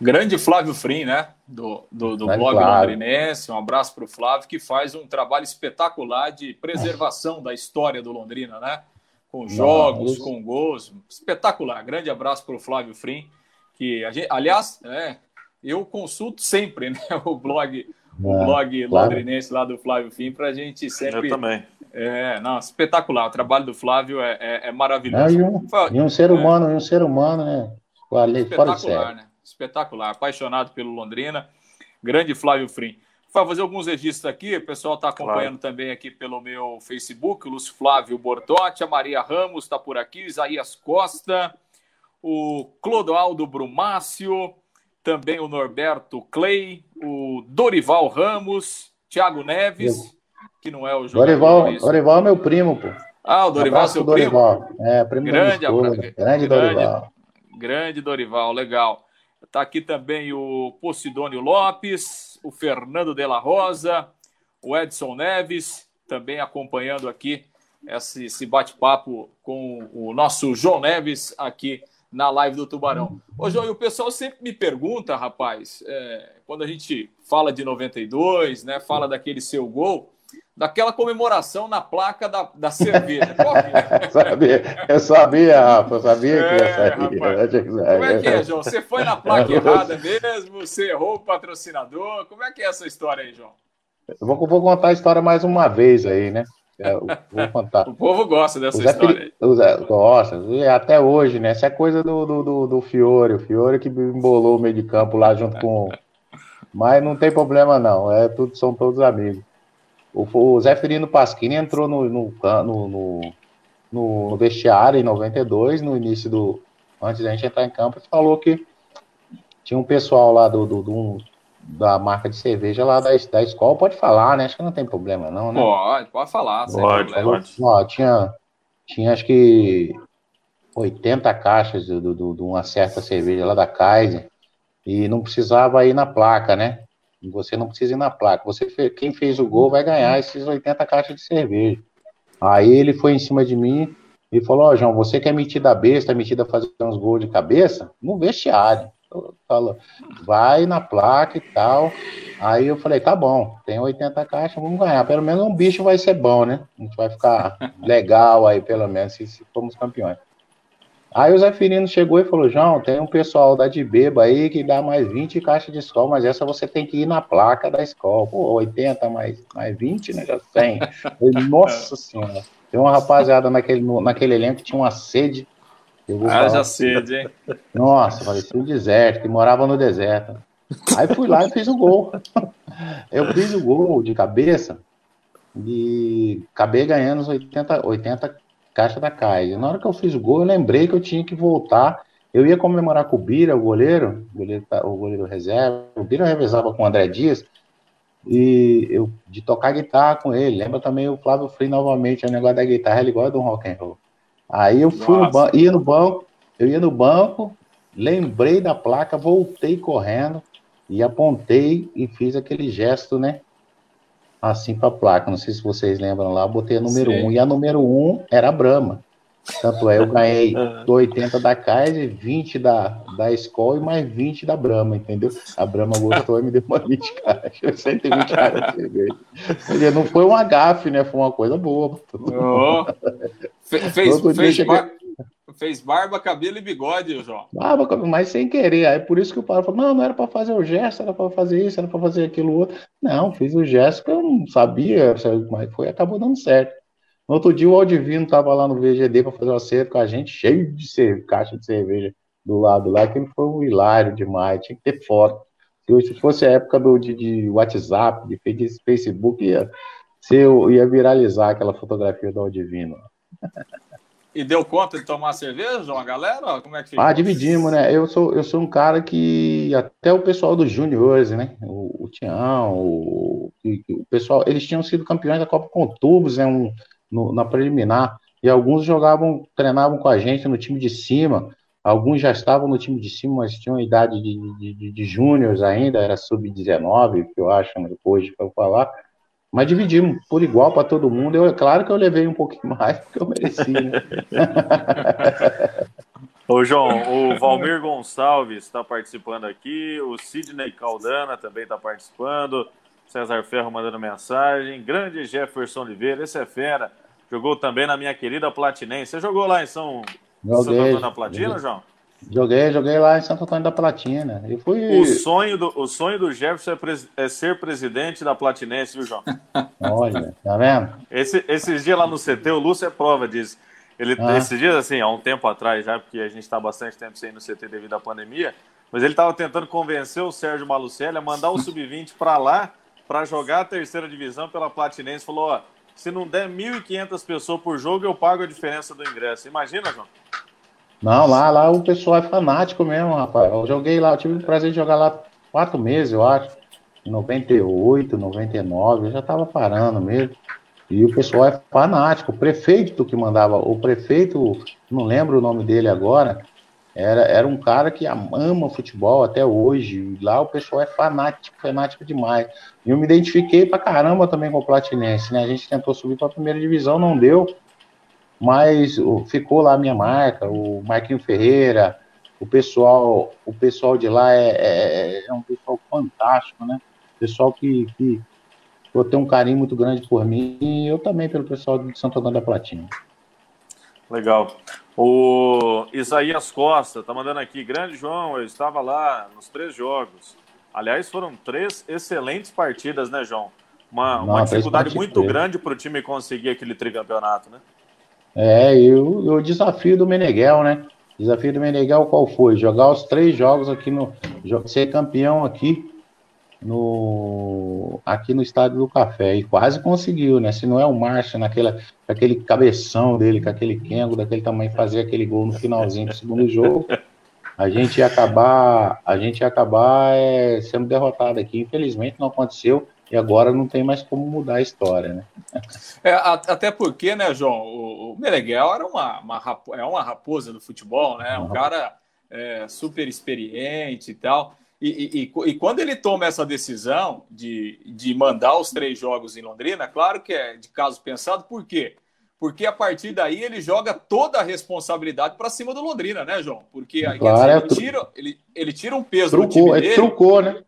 Grande Flávio Frim, né? Do, do, do blog Flávio. londrinense. Um abraço para o Flávio, que faz um trabalho espetacular de preservação da história do Londrina, né? Com jogos, com gols. Espetacular. Grande abraço para o Flávio Frim. Que a gente, aliás, é, eu consulto sempre [laughs] né, o blog, o é, blog claro. londrinense lá do Flávio Frim para a gente sempre. Eu também. É, não, espetacular. O trabalho do Flávio é, é, é maravilhoso. e, um, e, um, ser humano, é, e um ser humano, né? Espetacular, né? Espetacular, apaixonado pelo Londrina, grande Flávio Frim. Vou fazer alguns registros aqui, o pessoal está acompanhando claro. também aqui pelo meu Facebook, o Lúcio Flávio Bortotti, a Maria Ramos está por aqui, Isaías Costa, o Clodoaldo Brumácio, também o Norberto Clay, o Dorival Ramos, Thiago Neves, que não é o jogador. Dorival, Dorival é meu primo, pô. Ah, o Dorival é seu Dorival. primo? É, primo grande, grande, grande Dorival. Grande Dorival, legal. Está aqui também o Posidônio Lopes, o Fernando de la Rosa, o Edson Neves, também acompanhando aqui esse, esse bate-papo com o nosso João Neves aqui na live do Tubarão. Ô, João, e o pessoal sempre me pergunta, rapaz, é, quando a gente fala de 92, né, fala daquele seu gol, daquela comemoração na placa da, da cerveja. [laughs] É? sabia, eu sabia, Rafa, eu sabia que ia é, sair. Como é que é, João? Você foi na placa errada mesmo? Você errou o patrocinador? Como é que é essa história aí, João? Eu vou, vou contar a história mais uma vez aí, né? Eu vou contar. o povo gosta dessa história. Gosta, até hoje, né? Essa é coisa do, do, do, do Fiore, o Fiore que embolou o meio de campo lá junto com. [laughs] Mas não tem problema, não. É, tudo, são todos amigos. O, o Zé Ferino Pasquini entrou no, no, no, no, vestiário em 92, no início do. Antes da gente entrar em campo, e falou que tinha um pessoal lá do, do, do da marca de cerveja lá da, da escola, pode falar, né? Acho que não tem problema, não, né? Pode, pode falar. Pode, pode. Ó, tinha, tinha acho que 80 caixas de, de, de, uma certa cerveja lá da Kaiser e não precisava ir na placa, né? Você não precisa ir na placa. Você quem fez o gol vai ganhar esses 80 caixas de cerveja. Aí ele foi em cima de mim e falou: Ó, oh, João, você que é metida besta, metida a fazer uns gols de cabeça, no vestiário. Falou, vai na placa e tal. Aí eu falei: tá bom, tem 80 caixas, vamos ganhar. Pelo menos um bicho vai ser bom, né? A gente vai ficar legal aí, pelo menos, se, se formos campeões. Aí o Zé Firino chegou e falou: João, tem um pessoal da Dibeba aí que dá mais 20 caixas de escola, mas essa você tem que ir na placa da escola. Pô, 80 mais, mais 20, né? Já tem. [laughs] Nossa Senhora. Tem uma rapaziada naquele, naquele elenco que tinha uma sede. Ah, já sede, hein? Nossa, parecia um deserto, que morava no deserto. Aí fui lá e fiz o gol. [laughs] Eu fiz o gol de cabeça e acabei ganhando os 80, 80 caixa da Kaiser. Na hora que eu fiz o gol, eu lembrei que eu tinha que voltar. Eu ia comemorar com o Bira, o goleiro, o goleiro, tá, o goleiro reserva. O Bira revezava com o André Dias. E eu de tocar guitarra com ele. Lembra também o Flávio Free novamente, o negócio da guitarra, ele gosta do rock and roll. Aí eu fui no banco, ia no banco, eu ia no banco, lembrei da placa, voltei correndo e apontei e fiz aquele gesto, né? Assim para a placa. Não sei se vocês lembram lá, botei a número 1 um, e a número 1 um era a Brahma. Tanto é, eu ganhei [laughs] 80 da Kaiser, 20 da, da Skol e mais 20 da Brahma, entendeu? A Brahma gostou e me deu uma 20 caixas, 120 caixas de cerveja. Não foi um agafe, né? Foi uma coisa boa. Oh. Fez, fez, fez, Fez barba, cabelo e bigode, João. Barba, mas sem querer. Aí por isso que o pai falou: não, não era para fazer o gesto, era para fazer isso, era para fazer aquilo outro. Não, fiz o gesto que eu não sabia, mas foi, acabou dando certo. No outro dia o Aldivino estava lá no VGD para fazer o acerto com a gente, cheio de cerveja, caixa de cerveja do lado lá, que ele foi um hilário demais, tinha que ter foto. Se fosse a época do, de, de WhatsApp, de Facebook, ia, ia viralizar aquela fotografia do Aldivino. [laughs] E deu conta de tomar cerveja, uma galera? Como é que? Ah, dividimos, né? Eu sou, eu sou um cara que até o pessoal dos juniores, né? O, o Tião, o, o, pessoal, eles tinham sido campeões da Copa com tubos, né? Um, no, na preliminar. E alguns jogavam, treinavam com a gente no time de cima. Alguns já estavam no time de cima, mas tinham idade de, de, de, de júniores ainda, era sub-19, que eu acho, né, depois para falar. Mas dividimos por igual para todo mundo. Eu, é claro que eu levei um pouquinho mais, porque eu mereci. Né? [laughs] Ô, João, o Valmir Gonçalves está participando aqui, o Sidney Caldana também está participando, César Ferro mandando mensagem, grande Jefferson Oliveira, esse é fera, jogou também na minha querida Platinense. Você jogou lá em São, joguei, Santo Antônio da Platina. João? Joguei, joguei lá em Santo Antônio da Platina. Eu fui... o, sonho do, o sonho do Jefferson é, pres, é ser presidente da Platinense, viu, João? [laughs] Olha, tá vendo? Esse, esses dias lá no CT, o Lúcio é prova disso. Ele, ah. Esses dias, assim, há um tempo atrás já, porque a gente está bastante tempo sem ir no CT devido à pandemia, mas ele estava tentando convencer o Sérgio Malucelli a mandar o Sub-20 para lá para jogar a terceira divisão pela Platinense. Falou, ó, se não der 1.500 pessoas por jogo, eu pago a diferença do ingresso. Imagina, João? Não, lá, lá o pessoal é fanático mesmo, rapaz. Eu joguei lá, eu tive o prazer de jogar lá quatro meses, eu acho. Em 98, 99, eu já tava parando mesmo. E o pessoal é fanático. O prefeito que mandava, o prefeito, não lembro o nome dele agora, era, era um cara que ama futebol até hoje. Lá o pessoal é fanático, fanático demais. E eu me identifiquei pra caramba também com o Platinense, né? A gente tentou subir pra primeira divisão, não deu. Mas ficou lá a minha marca, o Marquinho Ferreira, o pessoal, o pessoal de lá é, é, é um pessoal fantástico, né? Pessoal que, que tem um carinho muito grande por mim e eu também pelo pessoal de Santo Antônio da Platina. Legal. O Isaías Costa tá mandando aqui, grande João, eu estava lá nos três jogos. Aliás, foram três excelentes partidas, né, João? Uma, Não, uma dificuldade muito grande para o time conseguir aquele tricampeonato, né? É, e o, desafio do Meneghel, né? O desafio do Meneghel qual foi? Jogar os três jogos aqui no. ser campeão aqui no aqui no estádio do Café. E quase conseguiu, né? Se não é o Márcio naquela, aquele cabeção dele, com aquele Kengo daquele tamanho, fazer aquele gol no finalzinho do segundo jogo, a gente ia acabar, a gente ia acabar é, sendo derrotado aqui. Infelizmente não aconteceu. E agora não tem mais como mudar a história, né? É, até porque, né, João, o, o Meneghel era uma, uma, é uma raposa do futebol, né? Um cara é, super experiente e tal. E, e, e, quando ele toma essa decisão de, de mandar os três jogos em Londrina, claro que é de caso pensado, por quê? Porque a partir daí ele joga toda a responsabilidade para cima do Londrina, né, João? Porque aí, claro, dizer, ele, tira, ele, ele tira um peso trucou, do time dele. trucou, né?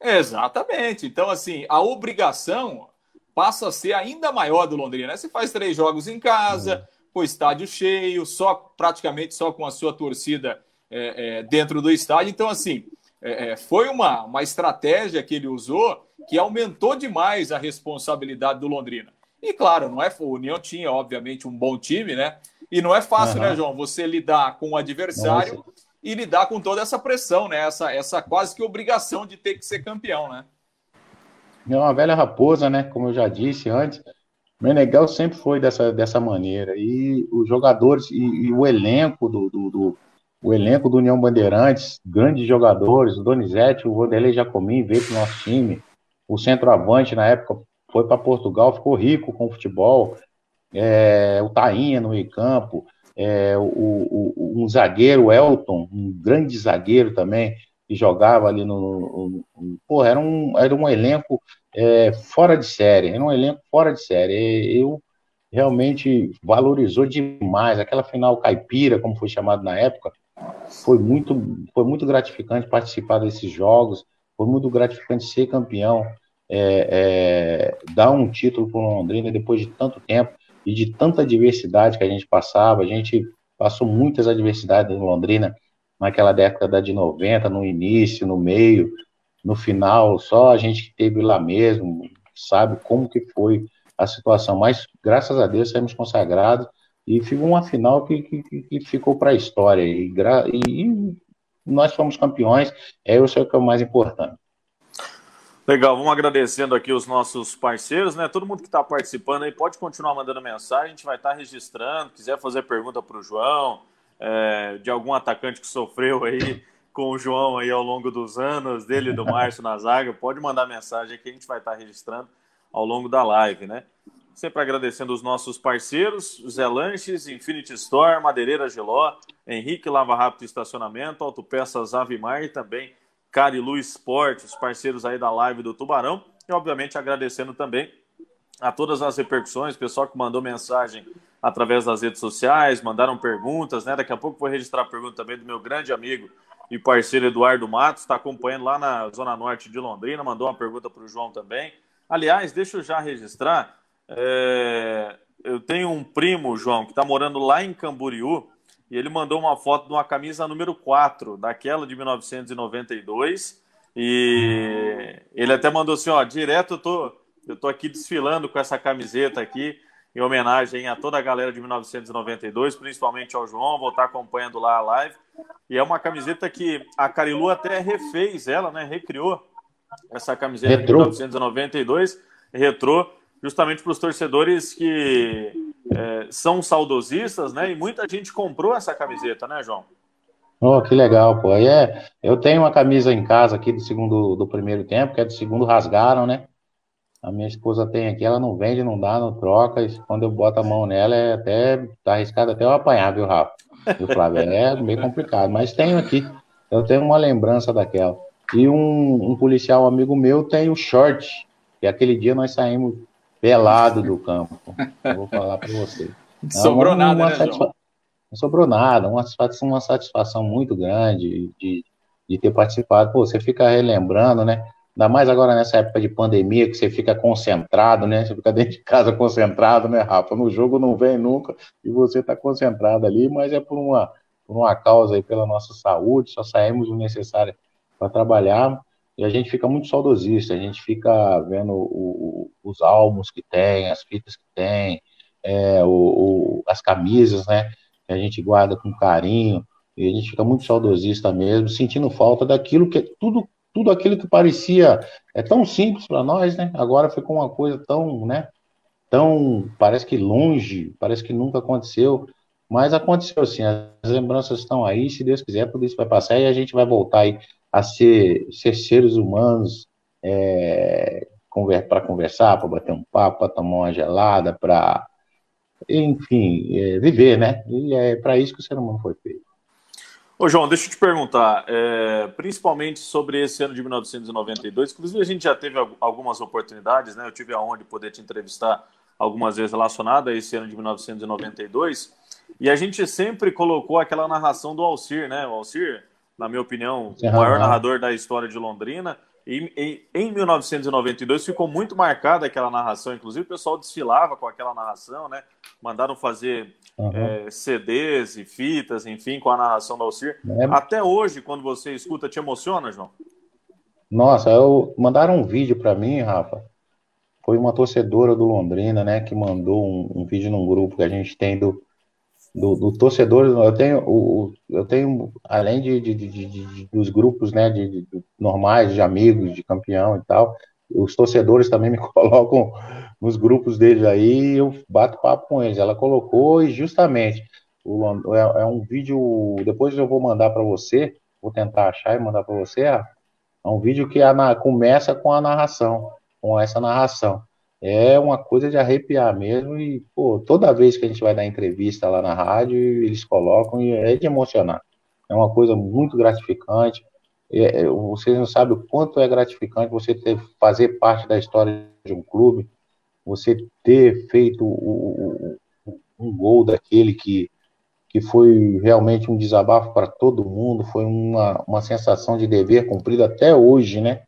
Exatamente. Então, assim, a obrigação passa a ser ainda maior do Londrina. Né? Você faz três jogos em casa, uhum. com o estádio cheio, só praticamente só com a sua torcida é, é, dentro do estádio. Então, assim, é, é, foi uma, uma estratégia que ele usou que aumentou demais a responsabilidade do Londrina. E claro, não é o União tinha, obviamente, um bom time, né? E não é fácil, uhum. né, João? Você lidar com o adversário Nossa e lidar com toda essa pressão, né? Essa, essa quase que obrigação de ter que ser campeão, né? É uma velha raposa, né? Como eu já disse antes. Meneghel sempre foi dessa, dessa maneira. E os jogadores e, e o elenco do, do, do, o elenco do União Bandeirantes, grandes jogadores, o Donizete, o Vanderlei Jacomim veio para o nosso time. O centroavante, na época, foi para Portugal, ficou rico com o futebol. É, o Tainha no meio campo é, o, o, um zagueiro, Elton, um grande zagueiro também, que jogava ali no. no, no era um, era um elenco é, fora de série, era um elenco fora de série. Eu realmente valorizou demais aquela final caipira, como foi chamado na época. Foi muito, foi muito gratificante participar desses jogos, foi muito gratificante ser campeão, é, é, dar um título para o Londrina depois de tanto tempo e de tanta diversidade que a gente passava. A gente passou muitas adversidades em Londrina naquela década de 90, no início, no meio, no final, só a gente que teve lá mesmo sabe como que foi a situação, mas graças a Deus saímos consagrados e ficou uma final que, que, que ficou para a história e, e, nós fomos campeões, é isso que é o mais importante. Legal, vamos agradecendo aqui os nossos parceiros, né? Todo mundo que está participando aí pode continuar mandando mensagem, a gente vai estar tá registrando. Quiser fazer pergunta para o João, é, de algum atacante que sofreu aí com o João aí ao longo dos anos, dele e do Márcio na zaga, pode mandar mensagem que a gente vai estar tá registrando ao longo da live, né? Sempre agradecendo os nossos parceiros, Zé Lanches, Infinity Store, Madeireira Geló, Henrique Lava Rápido Estacionamento, Autopeças Avimar e também Carilu Esporte, os parceiros aí da live do Tubarão. E, obviamente, agradecendo também a todas as repercussões, pessoal que mandou mensagem através das redes sociais, mandaram perguntas, né? Daqui a pouco vou registrar a pergunta também do meu grande amigo e parceiro Eduardo Matos, está acompanhando lá na Zona Norte de Londrina, mandou uma pergunta para o João também. Aliás, deixa eu já registrar. É... Eu tenho um primo, João, que está morando lá em Camboriú, e ele mandou uma foto de uma camisa número 4, daquela de 1992. E ele até mandou assim: ó, direto eu tô, eu tô aqui desfilando com essa camiseta aqui em homenagem a toda a galera de 1992, principalmente ao João, vou estar acompanhando lá a live. E é uma camiseta que a Carilu até refez ela, né? Recriou essa camiseta retrô. de 1992, retrô, justamente para os torcedores que é, são saudosistas, né? E muita gente comprou essa camiseta, né, João? Oh, que legal, pô. é, eu tenho uma camisa em casa aqui do segundo do primeiro tempo, que é do segundo rasgaram, né? A minha esposa tem aqui, ela não vende, não dá, não troca. E quando eu boto a mão nela, é até tá arriscado até eu apanhar, viu, Rafa? E o Flávio é meio complicado, mas tenho aqui. Eu tenho uma lembrança daquela. E um, um policial amigo meu tem o short, que aquele dia nós saímos pelado do campo. Eu vou falar para você. Não sobrou uma, nada, uma né, satisfa... Não sobrou nada, uma satisfação, uma satisfação muito grande de, de ter participado. Pô, você fica relembrando, né? Ainda mais agora nessa época de pandemia, que você fica concentrado, né? Você fica dentro de casa concentrado, né, Rafa? No jogo não vem nunca e você está concentrado ali, mas é por uma, por uma causa aí, pela nossa saúde, só saímos o necessário para trabalhar e a gente fica muito saudosista, a gente fica vendo o, o, os álbuns que tem, as fitas que tem, é, o, as camisas, né? Que a gente guarda com carinho, e a gente fica muito saudosista mesmo, sentindo falta daquilo que tudo tudo aquilo que parecia é tão simples para nós, né? Agora ficou uma coisa tão, né? Tão parece que longe, parece que nunca aconteceu, mas aconteceu sim. As lembranças estão aí, se Deus quiser, tudo isso vai passar e a gente vai voltar aí a ser, ser seres humanos é, conver, para conversar, para bater um papo, para tomar uma gelada, para enfim, é, viver, né? E é para isso que o ser humano foi feito. Ô, João, deixa eu te perguntar, é, principalmente sobre esse ano de 1992, inclusive a gente já teve algumas oportunidades, né? Eu tive a honra de poder te entrevistar algumas vezes relacionada a esse ano de 1992, e a gente sempre colocou aquela narração do Alcir, né? O Alcir, na minha opinião, o maior narrador da história de Londrina, e em, em 1992 ficou muito marcada aquela narração, inclusive o pessoal desfilava com aquela narração, né? Mandaram fazer uhum. é, CDs e fitas, enfim, com a narração do Alcir. É. Até hoje, quando você escuta, te emociona, João? Nossa, eu mandaram um vídeo para mim, Rafa. Foi uma torcedora do Londrina, né, que mandou um, um vídeo num grupo que a gente tem do, do, do torcedor. Eu tenho, o, eu tenho além de, de, de, de dos grupos, né, de, normais, de amigos, de campeão e tal. Os torcedores também me [laughs] colocam nos grupos deles aí, eu bato papo com eles. Ela colocou e justamente o, é, é um vídeo. Depois eu vou mandar para você, vou tentar achar e mandar para você. É um vídeo que a, começa com a narração, com essa narração. É uma coisa de arrepiar mesmo e pô, toda vez que a gente vai dar entrevista lá na rádio, eles colocam e é de emocionar. É uma coisa muito gratificante. É, é vocês não sabem o quanto é gratificante você ter, fazer parte da história de um clube, você ter feito o, o, um gol daquele que, que foi realmente um desabafo para todo mundo, foi uma, uma sensação de dever cumprido até hoje, né?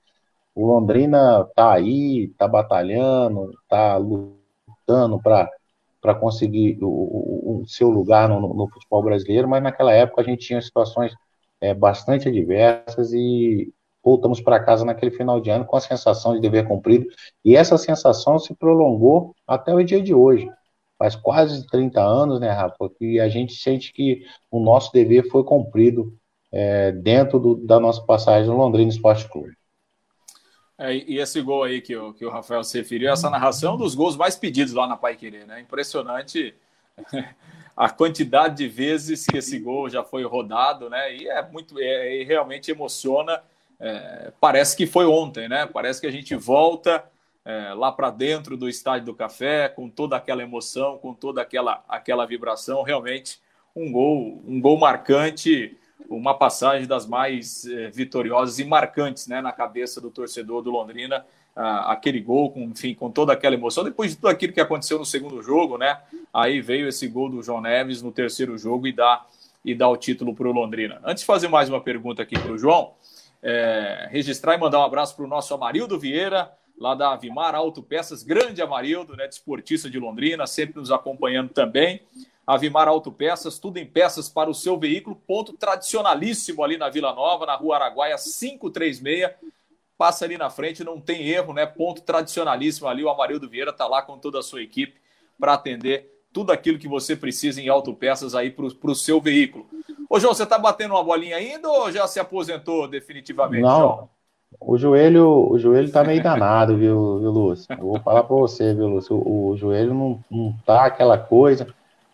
O Londrina tá aí, tá batalhando, tá lutando para conseguir o, o, o, seu lugar no, no, futebol brasileiro, mas naquela época a gente tinha situações é, bastante adversas e voltamos para casa naquele final de ano com a sensação de dever cumprido, e essa sensação se prolongou até o dia de hoje. Faz quase 30 anos, né, Rafa, que a gente sente que o nosso dever foi cumprido é, dentro do, da nossa passagem no Londrina Esporte Clube. É, e esse gol aí que o, que o Rafael se referiu, essa narração dos gols mais pedidos lá na Pai Querer, né? Impressionante [laughs] a quantidade de vezes que esse gol já foi rodado, né? E é muito, é, realmente emociona é, parece que foi ontem, né? Parece que a gente volta é, lá para dentro do estádio do Café com toda aquela emoção, com toda aquela, aquela vibração. Realmente um gol, um gol marcante, uma passagem das mais é, vitoriosas e marcantes, né? Na cabeça do torcedor do Londrina. ah, aquele gol, com, enfim, com toda aquela emoção. Depois de tudo aquilo que aconteceu no segundo jogo, né? Aí veio esse gol do João Neves no terceiro jogo e dá, e dá o título para o Londrina. Antes de fazer mais uma pergunta aqui para o João, é, registrar e mandar um abraço para o nosso Amarildo Vieira, lá da Avimar Autopeças, grande Amarildo, né, desportista de Londrina, sempre nos acompanhando também. Avimar Autopeças, tudo em peças para o seu veículo, ponto tradicionalíssimo ali na Vila Nova, na Rua Araguaia 536. Passa ali na frente, não tem erro, né? Ponto tradicionalíssimo ali. O Amarildo Vieira está lá com toda a sua equipe para atender tudo aquilo que você precisa em autopeças aí para o seu veículo. Ô, João, você está batendo uma bolinha ainda ou já se aposentou definitivamente? Não. João? O joelho, o joelho tá meio danado, viu, viu Lúcio? Eu vou falar para você, viu, Lúcio? O, o, joelho não, não tá aquela coisa.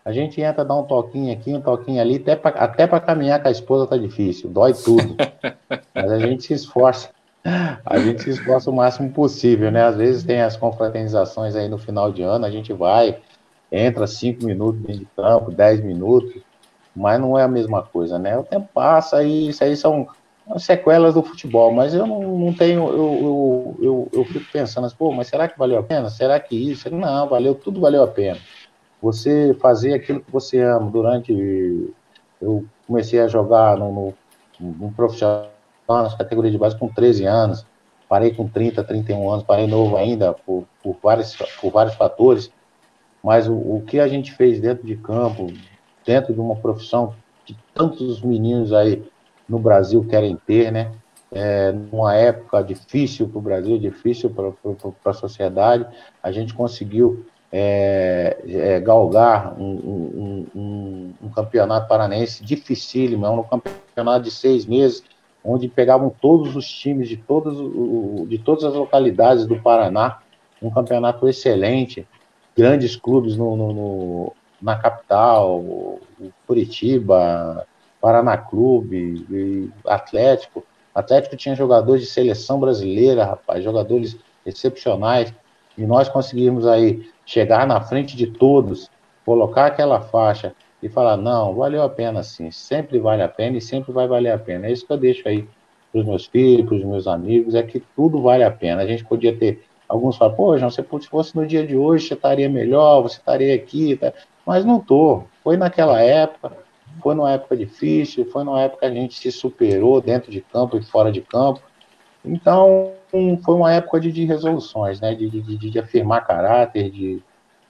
A gente entra, dá um toquinho aqui, um toquinho ali, até para até caminhar com a esposa tá difícil, dói tudo. [laughs] Mas a gente se esforça. A gente se esforça o máximo possível, né? Às vezes tem as confraternizações aí no final de ano, a gente vai, entra cinco minutos dentro de campo, dez minutos, mas não é a mesma coisa, né? O tempo passa e isso aí são sequelas do futebol, mas eu não, não tenho, eu, eu, eu, eu, fico pensando, assim, pô, mas será que valeu a pena? Será que isso? Não, valeu, tudo valeu a pena. Você fazer aquilo que você ama durante. Eu comecei a jogar no, no, no profissional, nas categorias de base, com 13 anos, parei com 30, 31 anos, parei novo ainda, por, por, vários, por vários fatores, mas o, o que a gente fez dentro de campo, dentro de uma profissão que tantos meninos aí no Brasil querem ter, né? É, numa época difícil para o Brasil, difícil para a sociedade, a gente conseguiu é, é, galgar um, um, um, um, campeonato paranense dificílimo, é um campeonato de seis meses, onde pegavam todos os times de, todos, de todas as localidades do Paraná, um campeonato excelente, grandes clubes no, no, no na capital, Curitiba, Paraná Clube, Atlético. Atlético tinha jogadores de seleção brasileira, rapaz, jogadores excepcionais. E nós conseguimos aí chegar na frente de todos, colocar aquela faixa e falar: não, valeu a pena sim, sempre vale a pena e sempre vai valer a pena. É isso que eu deixo aí para os meus filhos, para os meus amigos, é que tudo vale a pena. A gente podia ter. Alguns falam, pô, João, se fosse no dia de hoje, você estaria melhor, você estaria aqui, tá? mas não tô. Foi naquela época, foi numa época difícil, foi numa época que a gente se superou dentro de campo e fora de campo. Então, foi uma época de, de resoluções, né? De, de, de, afirmar caráter, de,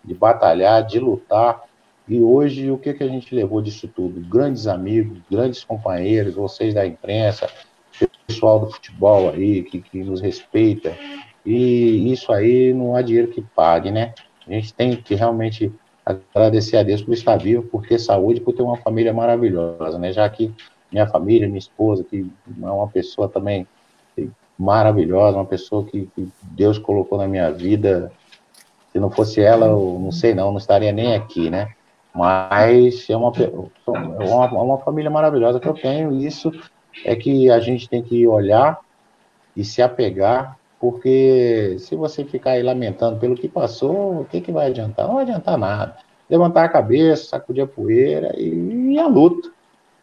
de batalhar, de lutar. E hoje, o que, que a gente levou disso tudo? Grandes amigos, grandes companheiros, vocês da imprensa, pessoal do futebol aí, que, que nos respeita. E isso aí não há dinheiro que pague, né? A gente tem que realmente agradecer a Deus por estar vivo, por ter saúde, por ter uma família maravilhosa, né? Já que minha família, minha esposa, que é uma pessoa também maravilhosa, uma pessoa que, que Deus colocou na minha vida. Se não fosse ela, eu não sei não, não estaria nem aqui, né? Mas é uma, é uma, é uma família maravilhosa que eu tenho, e isso é que a gente tem que olhar e se apegar porque se você ficar aí lamentando pelo que passou, o que, que vai adiantar? Não vai adiantar nada. Levantar a cabeça, sacudir a poeira e, e a luta.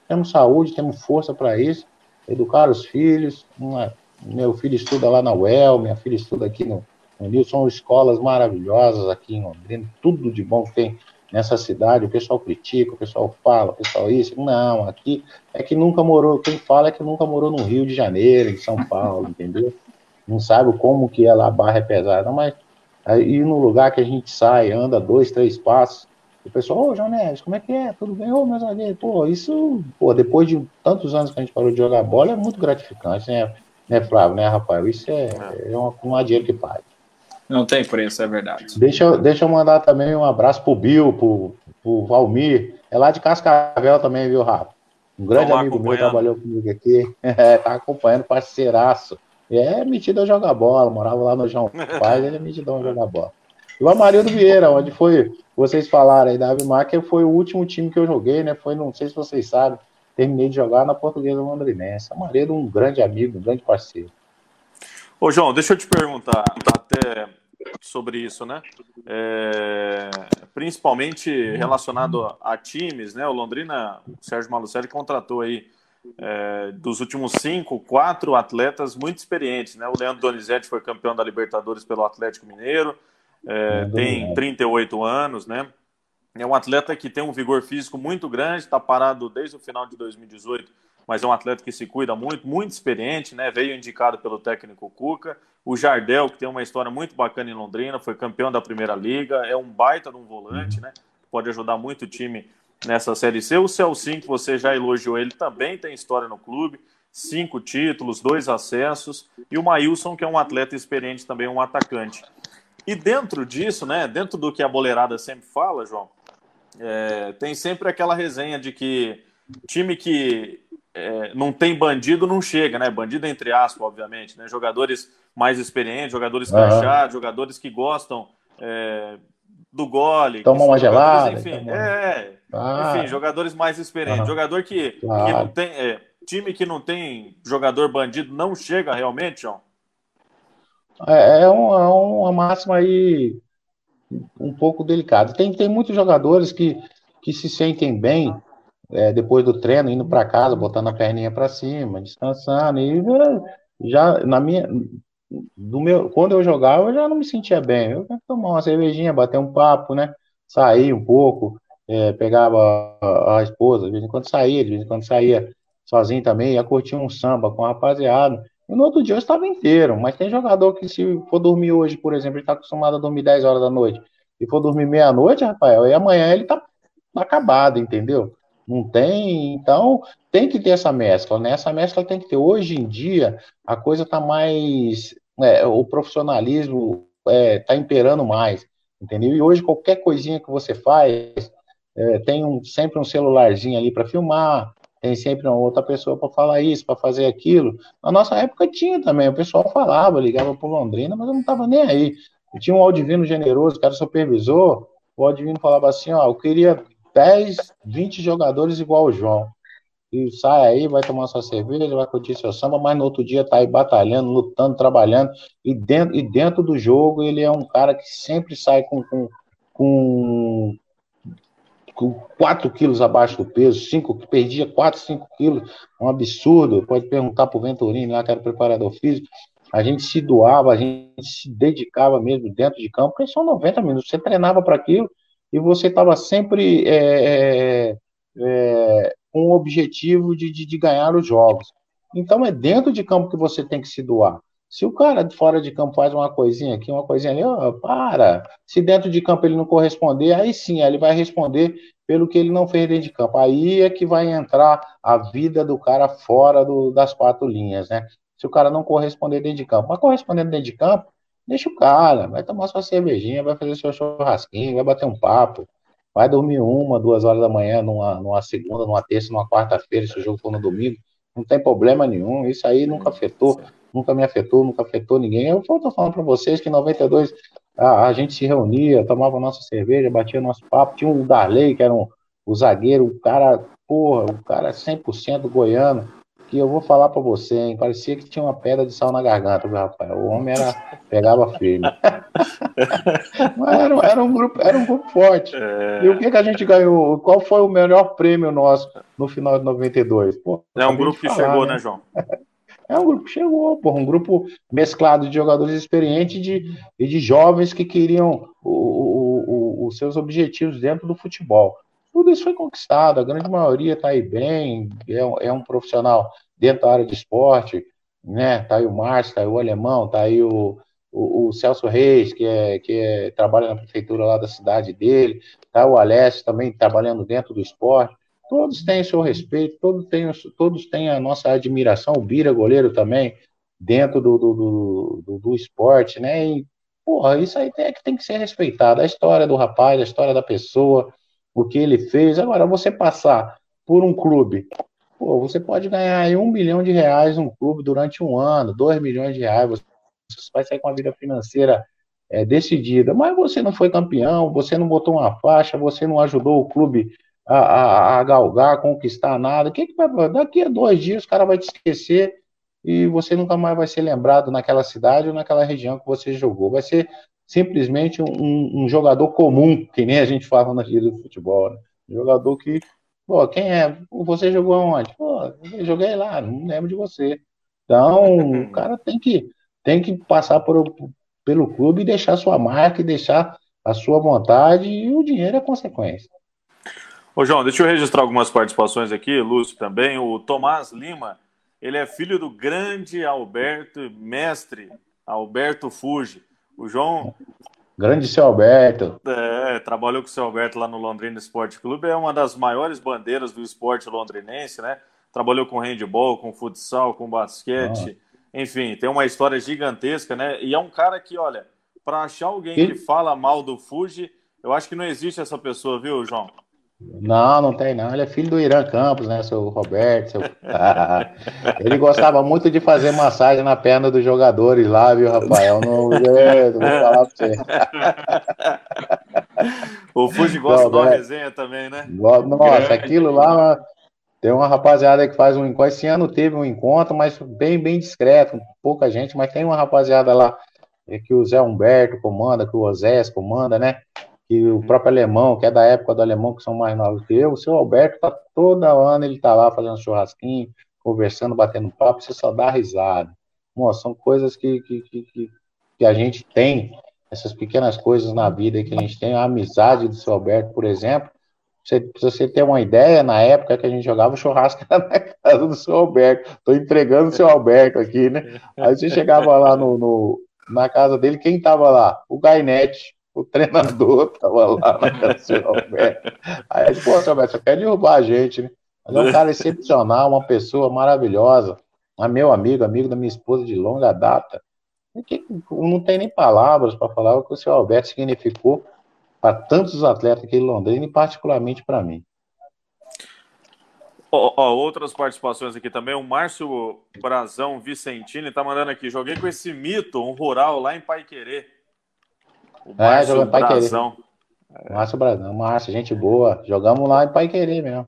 Temos saúde, temos força para isso. Educar os filhos. Uma, meu filho estuda lá na UEL, minha filha estuda aqui no, no. São escolas maravilhosas aqui em Londrina. Tudo de bom tem nessa cidade. O pessoal critica, o pessoal fala, o pessoal isso. Não, aqui é que nunca morou. Quem fala é que nunca morou no Rio de Janeiro, em São Paulo, entendeu? não sabe como que ela a barra é pesada, mas aí no lugar que a gente sai, anda dois, três passos, o pessoal, ô, João Neves, como é que é? Tudo bem? Ô, meus amigos, pô, isso, pô, depois de tantos anos que a gente parou de jogar bola, é muito gratificante, né, né Flávio, né, Rafael? Isso é, é uma, uma dinheiro que paga. Não tem preço, é verdade. Deixa, deixa eu mandar também um abraço pro Bill, pro, pro Valmir, é lá de Cascavel também, viu, Rafa? Um grande amigo meu trabalhou comigo aqui, é, [laughs] tá acompanhando, parceiraço. É metido a jogar bola, morava lá no João [laughs] Paz, ele é metido a jogar bola. E o Amarildo Vieira, onde foi, vocês falaram aí da Avimac, foi o último time que eu joguei, né? Foi, não sei se vocês sabem, terminei de jogar na Portuguesa Londrinense. Amarildo, um grande amigo, um grande parceiro. Ô, João, deixa eu te perguntar até sobre isso, né? É, principalmente relacionado a, a, times, né? O Londrina, o Sérgio Malucelli contratou aí é, dos últimos cinco, quatro atletas muito experientes, né? O Leandro Donizete foi campeão da Libertadores pelo Atlético Mineiro, é, tem 38 anos, né? É um atleta que tem um vigor físico muito grande, está parado desde o final de 2018, mas é um atleta que se cuida muito, muito experiente, né? Veio indicado pelo técnico Cuca. O Jardel, que tem uma história muito bacana em Londrina, foi campeão da Primeira Liga, é um baita de um volante, né? Pode ajudar muito o time nessa Série C. O Celcinho, que você já elogiou, ele também tem história no clube, cinco títulos, dois acessos, e o Maílson, que é um atleta experiente também, um atacante. E dentro disso, né, dentro do que a boleirada sempre fala, João, é, tem sempre aquela resenha de que time que é, não tem bandido não chega, né? Bandido entre aspas, obviamente, né? Jogadores mais experientes, jogadores uhum. jogadores que gostam é, do gole. Toma uma gelada. Enfim, é, ah. enfim, jogadores mais experientes. Uhum. Jogador que, claro. que não tem. É, time que não tem jogador bandido não chega realmente, João? É, é, é uma máxima aí um pouco delicada. Tem, tem muitos jogadores que, que se sentem bem é, depois do treino, indo para casa, botando a perninha para cima, descansando, e já na minha. Do meu, quando eu jogava, eu já não me sentia bem. Eu tomar uma cervejinha, bater um papo, né? Sair um pouco, é, pegava a, a, esposa, de vez em quando saía, de vez em quando saía sozinho também, ia curtir um samba com a rapaziada. E no outro dia eu estava inteiro, mas tem jogador que se for dormir hoje, por exemplo, ele está acostumado a dormir 10 horas da noite, e for dormir meia-noite, Rafael, e amanhã ele tá acabado, entendeu? Não tem, então tem que ter essa mescla, né? Essa mescla tem que ter. Hoje em dia, a coisa tá mais. É, o profissionalismo é, tá imperando mais, entendeu? E hoje qualquer coisinha que você faz, é, tem um, sempre um celularzinho ali para filmar, tem sempre uma outra pessoa para falar isso, para fazer aquilo. Na nossa época tinha também, o pessoal falava, ligava para Londrina, mas eu não estava nem aí. Eu tinha um Aldivino generoso, que era supervisor, o Aldivino falava assim, ó, eu queria 10, 20 jogadores igual o João. E sai aí, vai tomar sua cerveja, vai curtir seu samba, mas no outro dia tá aí batalhando, lutando, trabalhando. E dentro, e dentro do jogo, ele é um cara que sempre sai com, com com 4 quilos abaixo do peso, 5, que perdia 4, 5 quilos, um absurdo. Pode perguntar para o Venturini lá, que era preparador físico. A gente se doava, a gente se dedicava mesmo dentro de campo, porque são 90 minutos. Você treinava para aquilo e você estava sempre é, é, é, com o objetivo de, de, de ganhar os jogos. Então é dentro de campo que você tem que se doar. Se o cara fora de campo faz uma coisinha aqui, uma coisinha ali, ó, para. Se dentro de campo ele não corresponder, aí sim, ele vai responder pelo que ele não fez dentro de campo. Aí é que vai entrar a vida do cara fora do, das quatro linhas, né? Se o cara não corresponder dentro de campo. Mas correspondendo dentro de campo, deixa o cara, vai tomar sua cervejinha, vai fazer seu churrasquinho, vai bater um papo, vai dormir uma, duas horas da manhã, numa, numa segunda, numa terça, numa quarta-feira, se o jogo for no domingo, não tem problema nenhum, isso aí nunca afetou nunca me afetou, nunca afetou ninguém. Eu estou falando para vocês que em 92 a, a gente se reunia, tomava nossa cerveja, batia nosso papo. Tinha o Darley, que era um, o zagueiro, o cara, porra, o cara 100% goiano, que eu vou falar para você, hein, parecia que tinha uma pedra de sal na garganta, viu, rapaz? O homem era, pegava firme. [laughs] Mas era, era, um grupo, era um grupo forte. É... E o que, que a gente ganhou? Qual foi o melhor prêmio nosso no final de 92? Pô, é um grupo que falar, chegou, né, né João? [laughs] É um grupo que chegou, porra, um grupo mesclado de jogadores experientes e de, e de jovens que queriam o, o, o, os seus objetivos dentro do futebol. Tudo isso foi conquistado, a grande maioria está aí bem, é, é, um profissional dentro da área de esporte, né? Tá aí o Márcio, tá aí o Alemão, tá aí o, o, o, Celso Reis, que, é, que é, trabalha na prefeitura lá da cidade dele, tá o Alessio também trabalhando dentro do esporte todos têm seu respeito, todos têm, todos têm a nossa admiração, o Bira, goleiro também, dentro do, do, do, do esporte, né? E, porra, isso aí é que tem que ser respeitado. A história do rapaz, a história da pessoa, o que ele fez. Agora, você passar por um clube, pô, você pode ganhar aí um milhão de reais num clube durante um ano, dois milhões de reais, você vai sair com a vida financeira é, decidida, mas você não foi campeão, você não botou uma faixa, você não ajudou o clube a, a, a galgar, a conquistar nada. O que, que vai. Daqui a dois dias o cara vai te esquecer e você nunca mais vai ser lembrado naquela cidade ou naquela região que você jogou. Vai ser simplesmente um, um jogador comum, que nem a gente fala na gíria do futebol. Né? Um jogador que Pô, quem é? Você jogou onde? Pô, eu joguei lá, não lembro de você. Então, o [laughs] cara tem que, tem que passar por, pelo clube e deixar sua marca e deixar a sua vontade e o dinheiro é consequência. Ô, João, deixa eu registrar algumas participações aqui, Lúcio também. O Tomás Lima, ele é filho do grande Alberto, mestre Alberto Fuji. O João. Grande seu Alberto. É, trabalhou com o seu Alberto lá no Londrina Esporte Clube, é uma das maiores bandeiras do esporte londrinense, né? Trabalhou com handball, com futsal, com basquete. Ah. Enfim, tem uma história gigantesca, né? E é um cara que, olha, para achar alguém que fala mal do Fuji, eu acho que não existe essa pessoa, viu, João? Não, não tem não. Ele é filho do Irã Campos, né? Seu Roberto. Seu... ele gostava muito de fazer massagem na perna dos jogadores lá, viu, Rafael? Não, vou falar pra você. o Fuji gosta de uma resenha também, né? Nossa, aquilo lá. Tem uma rapaziada que faz um encontro. Esse ano teve um encontro, mas bem, bem discreto, pouca gente, mas tem uma rapaziada lá que o Zé Humberto comanda, que o Osés comanda, né? Que o próprio alemão, que é da época do alemão, que são mais novos que eu, o seu Alberto tá todo ano, ele tá lá fazendo churrasquinho, conversando, batendo papo, você só dá risada. Nossa, são coisas que, que, que, que, a gente tem, essas pequenas coisas na vida que a gente tem, a amizade do seu Alberto, por exemplo, você, pra você ter uma ideia, na época que a gente jogava, o churrasco [laughs] na casa do seu Alberto. Estou entregando o seu Alberto aqui, né? Aí você chegava lá no, no na casa dele, quem estava lá? O Gainete, [laughs] o treinador estava lá na do Alberto. Aí ele, pô, seu Alberto, você quer derrubar a gente, né? Mas é um cara excepcional, uma pessoa maravilhosa, é meu amigo, amigo da minha esposa de longa data. Não tem nem palavras para falar o que o seu Alberto significou para tantos atletas aqui em Londrina e particularmente para mim. Oh, oh, outras participações aqui também. O Márcio Brazão Vicentini está mandando aqui. Joguei com esse mito, um rural lá em Pai Querer. O Márcio é, Brazão. Márcio Brazão, Márcio, gente boa. Jogamos lá em Pai Querer mesmo.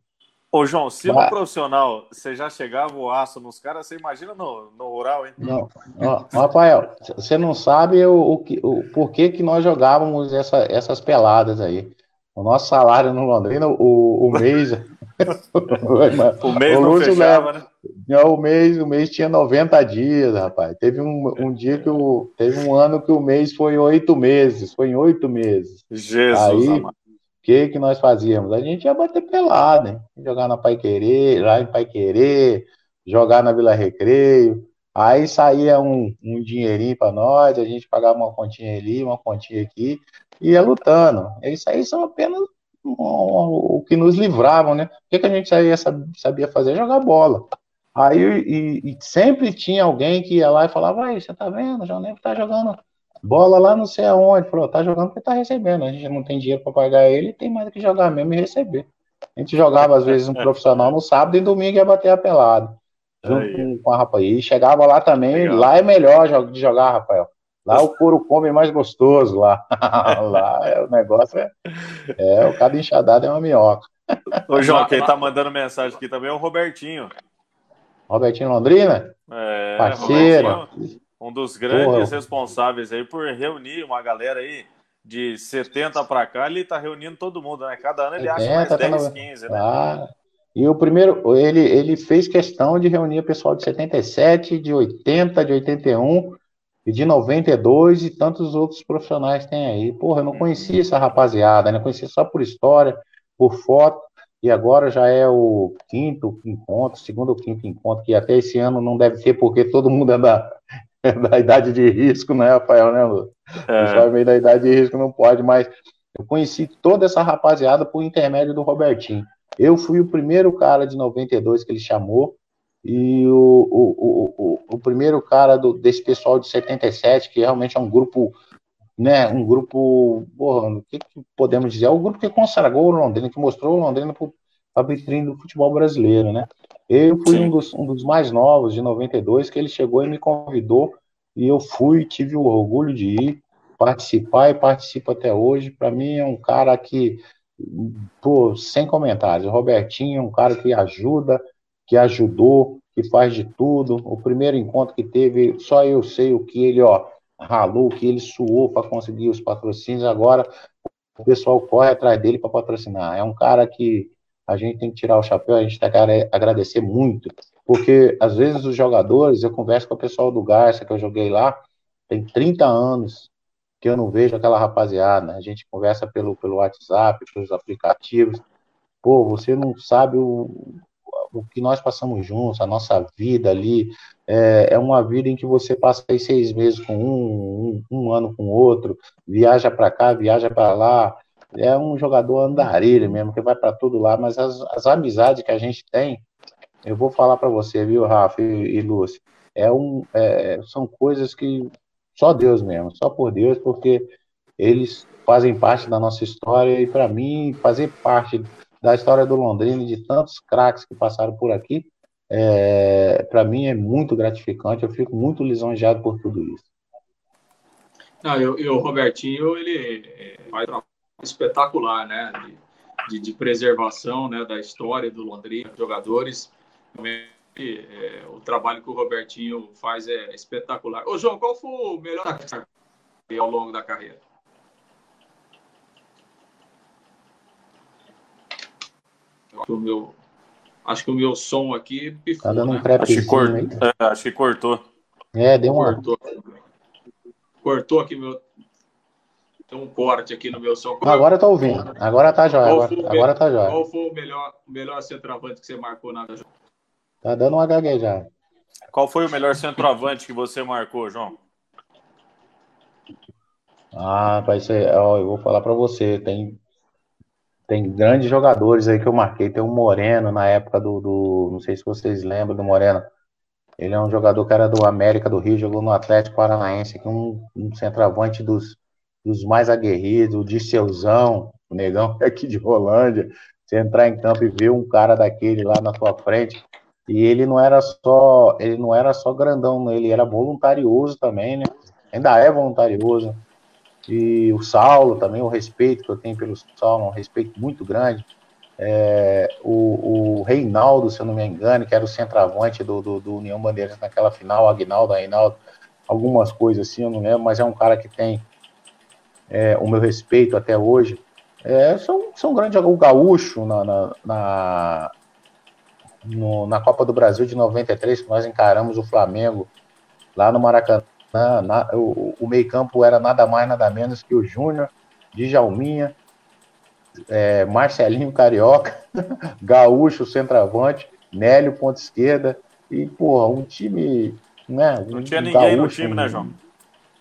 Ô, João, se no profissional você já chegava o aço nos caras, você imagina no, no rural, hein? Não. Ó, Rafael, você não sabe o, o, o porquê que nós jogávamos essa, essas peladas aí. O nosso salário no Londrina, o, o mês. [laughs] o mês o não fechava, leva, né? O mês, o mês tinha 90 dias, rapaz. Teve um, um dia que o. Teve um ano que o mês foi oito meses. Foi em oito meses. Jesus, Aí, amado que que nós fazíamos? A gente ia bater pelado, hein? jogar na Pai Querer, lá em Pai Querer, jogar na Vila Recreio. Aí saía um, um dinheirinho para nós, a gente pagava uma continha ali, uma continha aqui, e ia lutando. Isso aí são apenas o que nos livravam, né? O que, que a gente sabia fazer? Jogar bola. Aí e, e sempre tinha alguém que ia lá e falava, aí, você tá vendo? O João Neves tá jogando bola lá não sei aonde. Falou, tá jogando porque tá recebendo. A gente não tem dinheiro para pagar ele, tem mais do que jogar mesmo e receber. A gente jogava, às vezes, um [laughs] profissional no sábado e domingo ia bater a pelada. Junto com, com a rapaz. E chegava lá também, Legal. lá é melhor de jogar, Rafael. Lá o couro come mais gostoso lá. [laughs] lá é, o negócio é, é. O cada enxadada é uma minhoca. Ô, João, quem tá mandando mensagem aqui também é o Robertinho. Robertinho Londrina? É, parceiro. Um dos grandes Porra. responsáveis aí por reunir uma galera aí de 70 para cá, ele tá reunindo todo mundo, né? Cada ano ele 70, acha mais 10, tá 15, né? Ah, e o primeiro, ele, ele fez questão de reunir o pessoal de 77, de 80, de 81 e de 92 e tantos outros profissionais tem aí. Porra, eu não conhecia essa rapaziada, né? Conhecia só por história, por foto, e agora já é o quinto encontro, segundo ou quinto encontro, que até esse ano não deve ter, porque todo mundo é da, [laughs] da idade de risco, né, Rafael, né, Lu? É. O jovem da idade de risco não pode, mas eu conheci toda essa rapaziada por intermédio do Robertinho. Eu fui o primeiro cara de 92 que ele chamou, e o, o, o, o, primeiro cara do, desse pessoal de 77, que realmente é um grupo, né, um grupo, porra, o que, que podemos dizer? É o grupo que consagrou o Londrina, que mostrou o Londrina para a vitrine do futebol brasileiro, né? Eu fui um dos, um dos, mais novos, de 92, que ele chegou e me convidou, e eu fui, tive o orgulho de ir, participar e participo até hoje. Para mim é um cara que, pô, sem comentários. O Robertinho é um cara que ajuda, que ajudou, que faz de tudo. O primeiro encontro que teve, só eu sei o que ele, ó, ralou, que ele suou para conseguir os patrocínios. Agora o pessoal corre atrás dele para patrocinar. É um cara que a gente tem que tirar o chapéu, a gente tem que agradecer muito, porque às vezes os jogadores, eu converso com o pessoal do Garça, que eu joguei lá, tem 30 anos que eu não vejo aquela rapaziada, a gente conversa pelo, pelo WhatsApp, pelos aplicativos, pô, você não sabe o, o que nós passamos juntos, a nossa vida ali, é, é uma vida em que você passa aí seis meses com um, um, um ano com outro, viaja para cá, viaja para lá, é um jogador andarilho mesmo, que vai para tudo lá, mas as, as amizades que a gente tem, eu vou falar para você, viu, Rafa e, e Lúcio, é um, é, são coisas que só Deus mesmo, só por Deus, porque eles fazem parte da nossa história e para mim fazer parte da história do Londrina e de tantos craques que passaram por aqui, é, para mim é muito gratificante. Eu fico muito lisonjeado por tudo isso. Não, e, o Robertinho ele é, faz um espetacular, né? De, de, de, preservação, né? Da história do Londrina, jogadores. É, o trabalho que o Robertinho faz é espetacular. Ô, João, qual foi o melhor ao longo da carreira? O meu, acho que o meu som aqui pifou, tá dando um né? acho, que cort... é, acho que cortou. É, deu uma... Cortou. Cortou aqui meu... Tem um corte aqui no meu som. Agora eu tô ouvindo. Agora tá jóia. Agora, agora tá jóia. Qual foi o melhor, melhor centroavante que você marcou na Tá dando uma gaguejada. Qual foi o melhor centroavante que você marcou, João? Ah, vai ser. Ó, eu vou falar para você. Tem tem grandes jogadores aí que eu marquei. Tem o Moreno na época do, do, Não sei se vocês lembram do Moreno. Ele é um jogador que era do América do Rio, jogou no Atlético Paranaense, que é um, um centroavante dos, dos mais aguerridos, o Disseuzão, o negão [laughs] aqui de Rolândia. Você entrar em campo e ver um cara daquele lá na tua frente. E ele não era só, ele não era só grandão, ele era voluntarioso também, né? Ainda é voluntarioso. E o Saulo também, o respeito que eu tenho pelo Saulo, um respeito muito grande. É, o, o, Reinaldo, se eu não me engano, que era o centroavante do, do, do União Bandeirantes naquela final, Agnaldo, Reinaldo, algumas coisas assim, eu não lembro, mas é um cara que tem é, o meu respeito até hoje. É, são, são grandes o Gaúcho na, na, na, no, na Copa do Brasil de 93, que nós encaramos o Flamengo lá no Maracanã na, na, o, o meio-campo era nada mais, nada menos que o Júnior, Djalminha, é, Marcelinho Carioca, [laughs] Gaúcho, centroavante, Nélio, ponta esquerda, e, porra, um time. Né, não tinha ninguém Gaúcho, no time, né, João?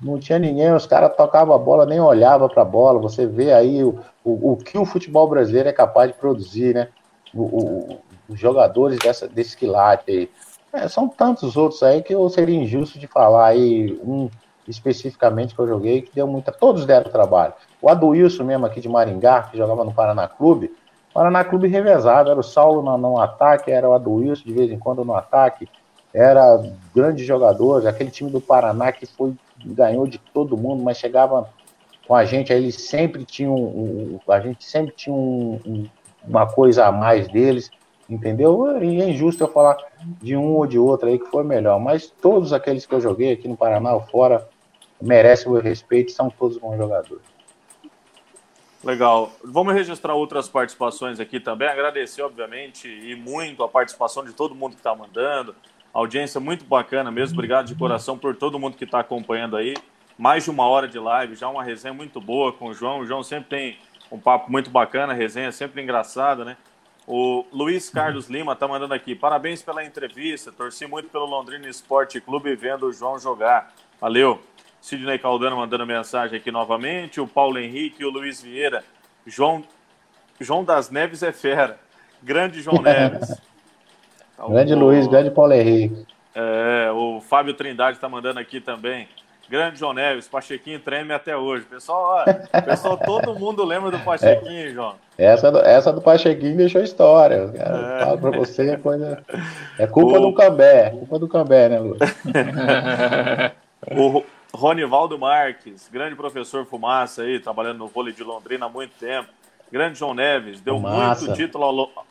Não tinha ninguém, os caras tocavam a bola, nem olhavam para a bola. Você vê aí o, o, o, que o futebol brasileiro é capaz de produzir, né? O, os jogadores dessa, desse quilate aí. É, são tantos outros aí que eu seria injusto de falar aí um especificamente que eu joguei que deu muita. Todos deram trabalho. O Aduilson mesmo aqui de Maringá, que jogava no Paraná Clube, Paraná Clube revezado, era o Saulo no, no ataque, era o Aduilson de vez em quando no ataque, era grande jogador, aquele time do Paraná que foi ganhou de todo mundo, mas chegava com a gente, aí eles sempre tinham, um, a gente sempre tinha um, uma coisa a mais deles entendeu? E é injusto eu falar de um ou de outro aí que foi melhor, mas todos aqueles que eu joguei aqui no Paraná ou fora merecem o meu respeito, são todos bons jogadores. Legal. Vamos registrar outras participações aqui também. Agradecer, obviamente, e muito a participação de todo mundo que está mandando. Audiência muito bacana mesmo. Obrigado de coração por todo mundo que está acompanhando aí. Mais de uma hora de live, já uma resenha muito boa com o João. O João sempre tem um papo muito bacana, resenha sempre engraçada, né? O Luiz Carlos Lima está mandando aqui. Parabéns pela entrevista. Torci muito pelo Londrina Esporte Clube vendo o João jogar. Valeu. Sidney Caldano mandando mensagem aqui novamente. O Paulo Henrique e o Luiz Vieira. João, João das Neves é fera. Grande João [laughs] Neves. grande o, Luiz, grande Paulo Henrique. É, o Fábio Trindade está mandando aqui também. Grande João Neves, Pachequinho treme até hoje. Pessoal, ó, pessoal todo mundo lembra do Pachequinho, é, João. Essa do, essa do Pachequinho deixou história. É. Falo pra você, é coisa. É culpa o... do Cambé, culpa do Cambé, né, Lu? [laughs] o Ronivaldo Marques, grande professor Fumaça aí, trabalhando no vôlei de Londrina há muito tempo. Grande João Neves, deu Fumaça. muito título ao,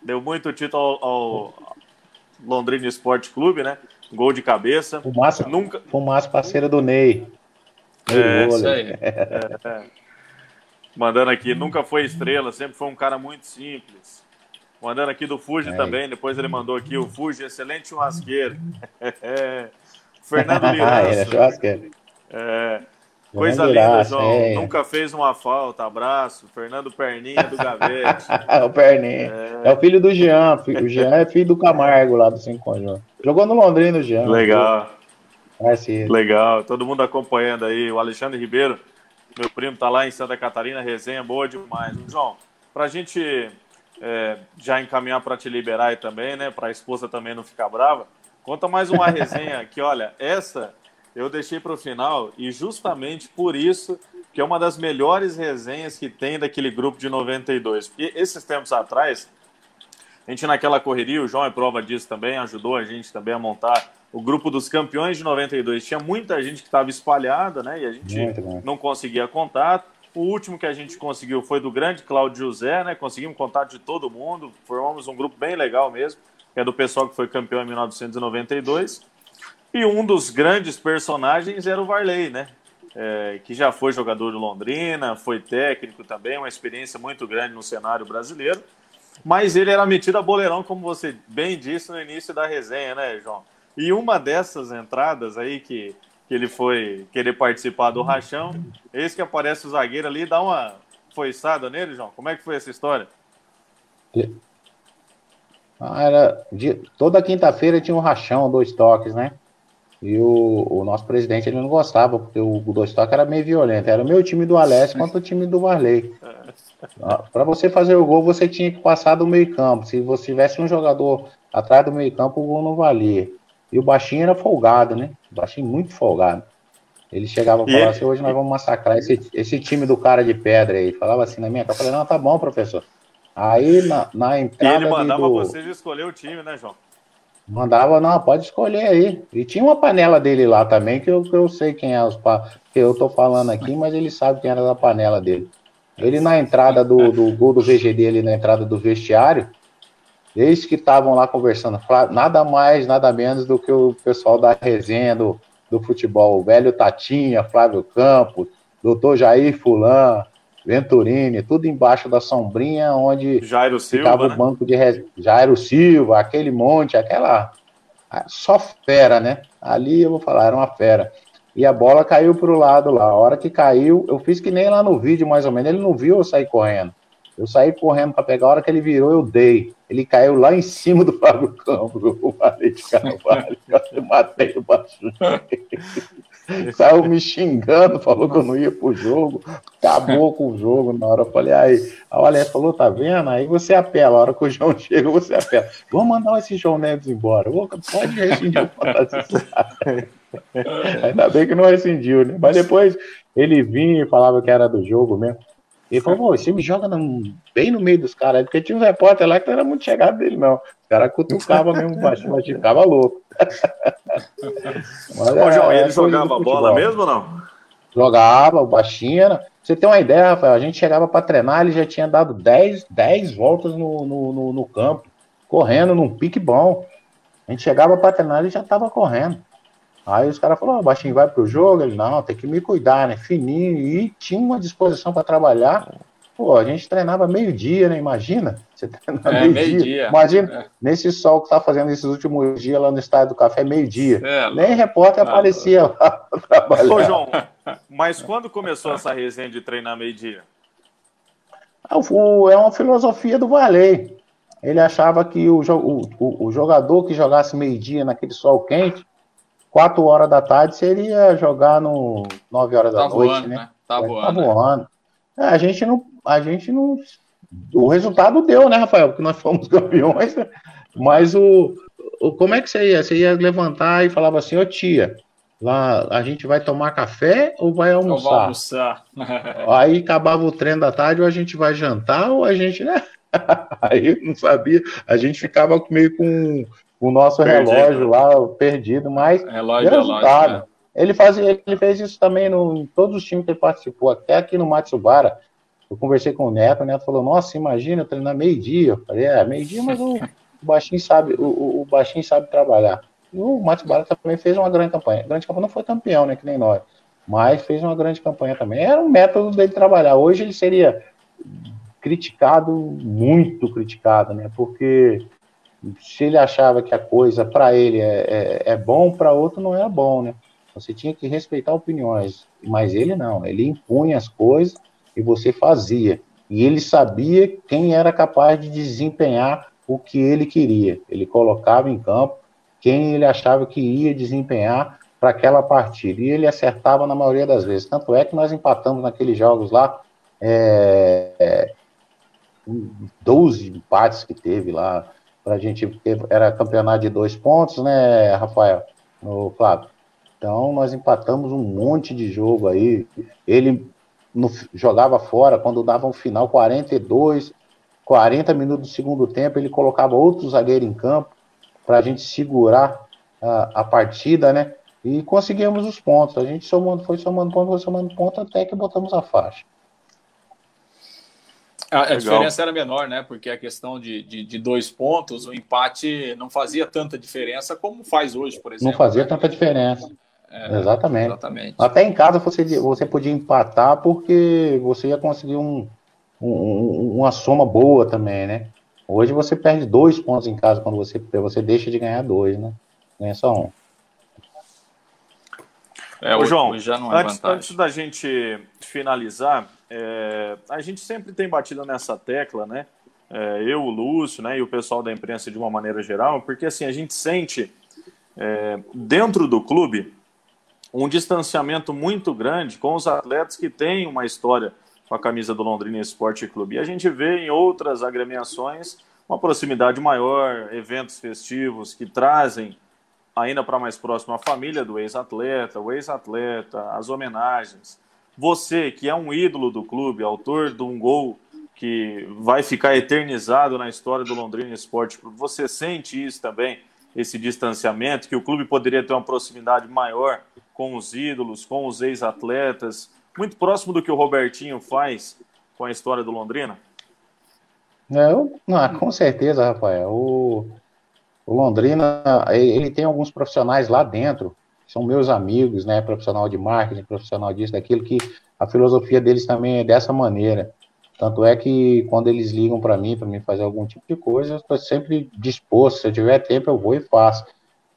deu muito título ao, ao Londrina Esporte Clube, né? Gol de cabeça. Fumaça, Nunca... Fumaça parceira do Ney. É, isso aí. É, é. Mandando aqui, nunca foi estrela, sempre foi um cara muito simples. Mandando aqui do Fuji é. também. Depois ele mandou aqui o Fuji, excelente churrasqueiro. [laughs] Fernando Lirança. [laughs] ah, é churrasqueiro. É, coisa linda, João. É. Nunca fez uma falta. Abraço. Fernando Perninha do Gavete. [laughs] o Perninha. É... é... o filho do Jean. O Jean é filho do Camargo lá do Cinco Conjunto. Jogou no Londrina Jean. Legal. Legal. Todo mundo acompanhando aí. O Alexandre Ribeiro, meu primo, tá lá em Santa Catarina. Resenha boa demais. João, pra gente é, já encaminhar para te liberar aí também, né? Para a esposa também não ficar brava. Conta mais uma resenha [laughs] que, olha, essa eu deixei para o final e justamente por isso que é uma das melhores resenhas que tem daquele grupo de 92. Porque esses tempos atrás, a gente naquela correria, o João é prova disso também, ajudou a gente também a montar o grupo dos campeões de 92. Tinha muita gente que estava espalhada, né? E a gente não conseguia contato. O último que a gente conseguiu foi do grande Cláudio José, né? Conseguimos contato de todo mundo, formamos um grupo bem legal mesmo, que é do pessoal que foi campeão em 1992. E um dos grandes personagens era o Varley, né? É, que já foi jogador do Londrina, foi técnico também, uma experiência muito grande no cenário brasileiro. Mas ele era metido a boleirão, como você bem disse no início da resenha, né, João? E uma dessas entradas aí que que ele foi querer participar do rachão. Esse que aparece o zagueiro ali dá uma foiçada nele, João. Como é que foi essa história? Ah, era de, toda quinta-feira tinha um rachão, dois toques, né? E o, o, nosso presidente ele não gostava, porque o, o dois toques era meio violento. Era o meu time do Alessio contra o time do Varley. Para você fazer o gol, você tinha que passar do meio-campo. Se você tivesse um jogador atrás do meio-campo, o gol não valia. E o baixinho era folgado, né? O baixinho muito folgado. Ele chegava e falava assim, hoje nós vamos massacrar esse, esse time do cara de pedra aí. Falava assim na minha cara, eu falei, não, tá bom, professor. Aí na, na entrada. E ele mandava do... vocês escolher o time, né, João? Mandava, não, pode escolher aí. E tinha uma panela dele lá também, que eu, que eu sei quem é os pa... que eu tô falando aqui, mas ele sabe quem era da panela dele. Ele na entrada do, do gol do VGD, ali na entrada do vestiário, eles que estavam lá conversando, nada mais, nada menos do que o pessoal da resenha do, do futebol, o velho Tatinha, Flávio Campos, doutor Jair Fulan, Venturini, tudo embaixo da sombrinha onde Jairo ficava Silva, o banco né? de res... Jairo Silva, aquele monte, aquela só fera, né? Ali eu vou falar, era uma fera. E a bola caiu para o lado lá. A hora que caiu, eu fiz que nem lá no vídeo, mais ou menos. Ele não viu eu sair correndo. Eu saí correndo para pegar, a hora que ele virou, eu dei. Ele caiu lá em cima do Fábio Campos, o Valente de Carvalho. Eu matei o baixinho. [laughs] Saiu me xingando, falou que eu não ia pro jogo, acabou com o jogo na hora. Eu falei, aí, a Alex falou, tá vendo? Aí você apela, a hora que o João [laughs] chega, você apela. Vamos mandar esse João Neves embora. Pode rescindir o fantasista. [laughs] Ainda bem que não rescindiu, né? Mas depois ele vinha e falava que era do jogo mesmo. Ele falou, pô, você me joga no, bem no meio dos caras, porque tinha um repórter lá que não era muito chegado dele, não. Os caras cutucavam mesmo [laughs] baixinho, mas ficava louco. mas, [laughs] Ô, João, é, ele jogava bola mesmo ou não? Jogava, o baixinho era. Você tem uma ideia, Rafael, a gente chegava para treinar, ele já tinha dado 10, 10 voltas no, no, no, no campo, correndo num pique bom. A gente chegava para treinar, ele já estava correndo. Aí os caras falaram, oh, baixinho vai pro jogo, ele, não, tem que me cuidar, né? Fininho, e tinha uma disposição para trabalhar. Pô, a gente treinava meio-dia, né? Imagina? Você [laughs] treinar é, meio-dia. Meio Imagina, é. nesse sol que tá fazendo esses últimos dias lá no estádio do café, meio-dia. É, Nem repórter ah, aparecia lá pra trabalhar. Ô, João, mas quando começou essa resenha de treinar meio-dia? É, é uma filosofia do Valei. Ele achava que o, o, o jogador que jogasse meio-dia naquele sol quente 4 horas da tarde seria jogar no 9 horas da tá noite, voando, né? né? Tá, voando, tá voando. É, a gente não. A gente não. O resultado deu, né, Rafael? Porque nós fomos [laughs] campeões, né? Mas o, o. Como é que você ia? Você ia levantar e falava assim, ô tia, lá a gente vai tomar café ou vai almoçar? Ou almoçar. [laughs] Aí acabava o treino da tarde, ou a gente vai jantar, ou a gente, né? [laughs] Aí não sabia, a gente ficava meio com o nosso perdido. relógio lá perdido, mas relógio, resultado. Relógio, é. ele, fazia, ele fez isso também no, em todos os times que ele participou, até aqui no Matsubara. Eu conversei com o Neto, o Neto falou, nossa, imagina, eu treinar meio-dia. Eu falei, é, meio-dia, mas o, o, baixinho sabe, o, o, baixinho sabe trabalhar. E o Matsubara também fez uma grande campanha. grande campanha não foi campeão, né? Que nem nós. Mas fez uma grande campanha também. Era um método dele trabalhar. Hoje ele seria criticado, muito criticado, né? Porque se ele achava que a coisa para ele é, é, é bom, para outro não é bom, né? Você tinha que respeitar opiniões, mas ele não, ele impunha as coisas e você fazia. E ele sabia quem era capaz de desempenhar o que ele queria. Ele colocava em campo quem ele achava que ia desempenhar para aquela partida. E ele acertava na maioria das vezes. Tanto é que nós empatamos naqueles jogos lá, é, 12 empates que teve lá. Pra gente, era campeonato de dois pontos, né, Rafael? No Flávio. Então, nós empatamos um monte de jogo aí. Ele no, jogava fora, quando dava um final 42, 40 minutos do segundo tempo, ele colocava outro zagueiro em campo para a gente segurar a, a, partida, né? E conseguimos os pontos. A gente somando, foi somando ponto, foi somando ponto até que botamos a faixa. A, a diferença era menor, né? Porque a questão de, de, de, dois pontos, o empate não fazia tanta diferença como faz hoje, por exemplo. Não fazia né? tanta diferença. É, exatamente. exatamente. Até em casa você, você podia empatar porque você ia conseguir um, um, uma soma boa também, né? Hoje você perde dois pontos em casa quando você, você deixa de ganhar dois, né? Ganha só um. É, Ô, João, é antes, antes, da gente finalizar, é, a gente sempre tem batido nessa tecla, né? É, eu, o Lúcio, né, e o pessoal da imprensa de uma maneira geral, porque assim a gente sente é, dentro do clube um distanciamento muito grande com os atletas que têm uma história com a camisa do Londrina Esporte Clube. E a gente vê em outras agremiações uma proximidade maior, eventos festivos que trazem ainda para mais próximo a família do ex-atleta, o ex-atleta, as homenagens. Você, que é um ídolo do clube, autor de um gol que vai ficar eternizado na história do Londrina Esporte Clube, você sente isso também, esse distanciamento, que o clube poderia ter uma proximidade maior com os ídolos, com os ex-atletas, muito próximo do que o Robertinho faz com a história do Londrina? É, eu, não, com certeza, Rafael. O, o Londrina, ele tem alguns profissionais lá dentro, são meus amigos, né? Profissional de marketing, profissional disso, daquilo, que a filosofia deles também é dessa maneira. Tanto é que quando eles ligam para mim, para mim fazer algum tipo de coisa, eu estou sempre disposto. Se eu tiver tempo, eu vou e faço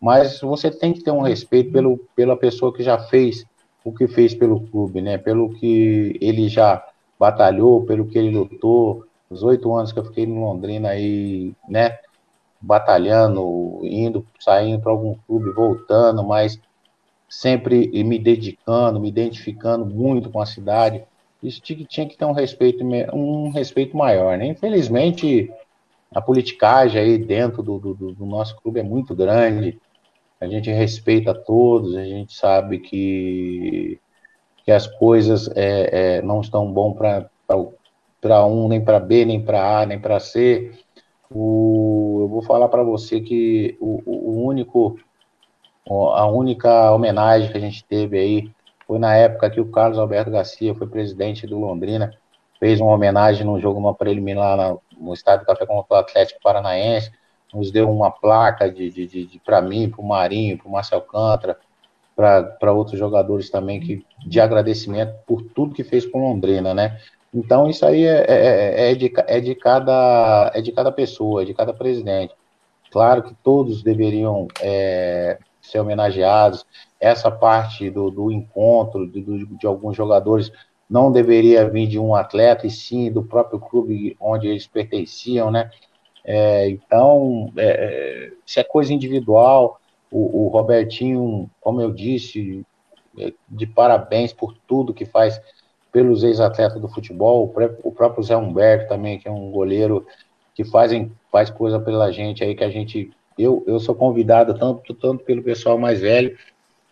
mas você tem que ter um respeito pelo, pela pessoa que já fez o que fez pelo clube, né? Pelo que ele já batalhou, pelo que ele lutou, os oito anos que eu fiquei no Londrina aí, né? Batalhando, indo, saindo para algum clube, voltando, mas sempre me dedicando, me identificando muito com a cidade. Isso tinha, que ter um respeito, um respeito maior, né? Infelizmente, a politicagem aí dentro do, do, do nosso clube é muito grande a gente respeita todos, a gente sabe que, que as coisas é, é, não estão bom para um, nem para B, nem para A, nem para C. O, eu vou falar para você que o, o, único, a única homenagem que a gente teve aí foi na época que o Carlos Alberto Garcia foi presidente do Londrina, fez uma homenagem no jogo no preliminar no, no estádio Café contra o Atlético Paranaense nos deu uma placa de, de, de, de para mim, para o Marinho, para o Marcel Cantra, para outros jogadores também, que, de agradecimento por tudo que fez com Londrina, né? Então isso aí é, é, é, é, de, é, de cada, é de cada pessoa, é de cada presidente. Claro que todos deveriam é, ser homenageados. Essa parte do, do encontro de, de alguns jogadores não deveria vir de um atleta, e sim do próprio clube onde eles pertenciam, né? É, então, é, é, se é coisa individual, o, o, Robertinho, como eu disse, é, de parabéns por tudo que faz pelos ex-atletas do futebol, o próprio Zé Humberto também, que é um goleiro que fazem, faz coisa pela gente aí, que a gente, eu, eu sou convidado tanto, tanto pelo pessoal mais velho,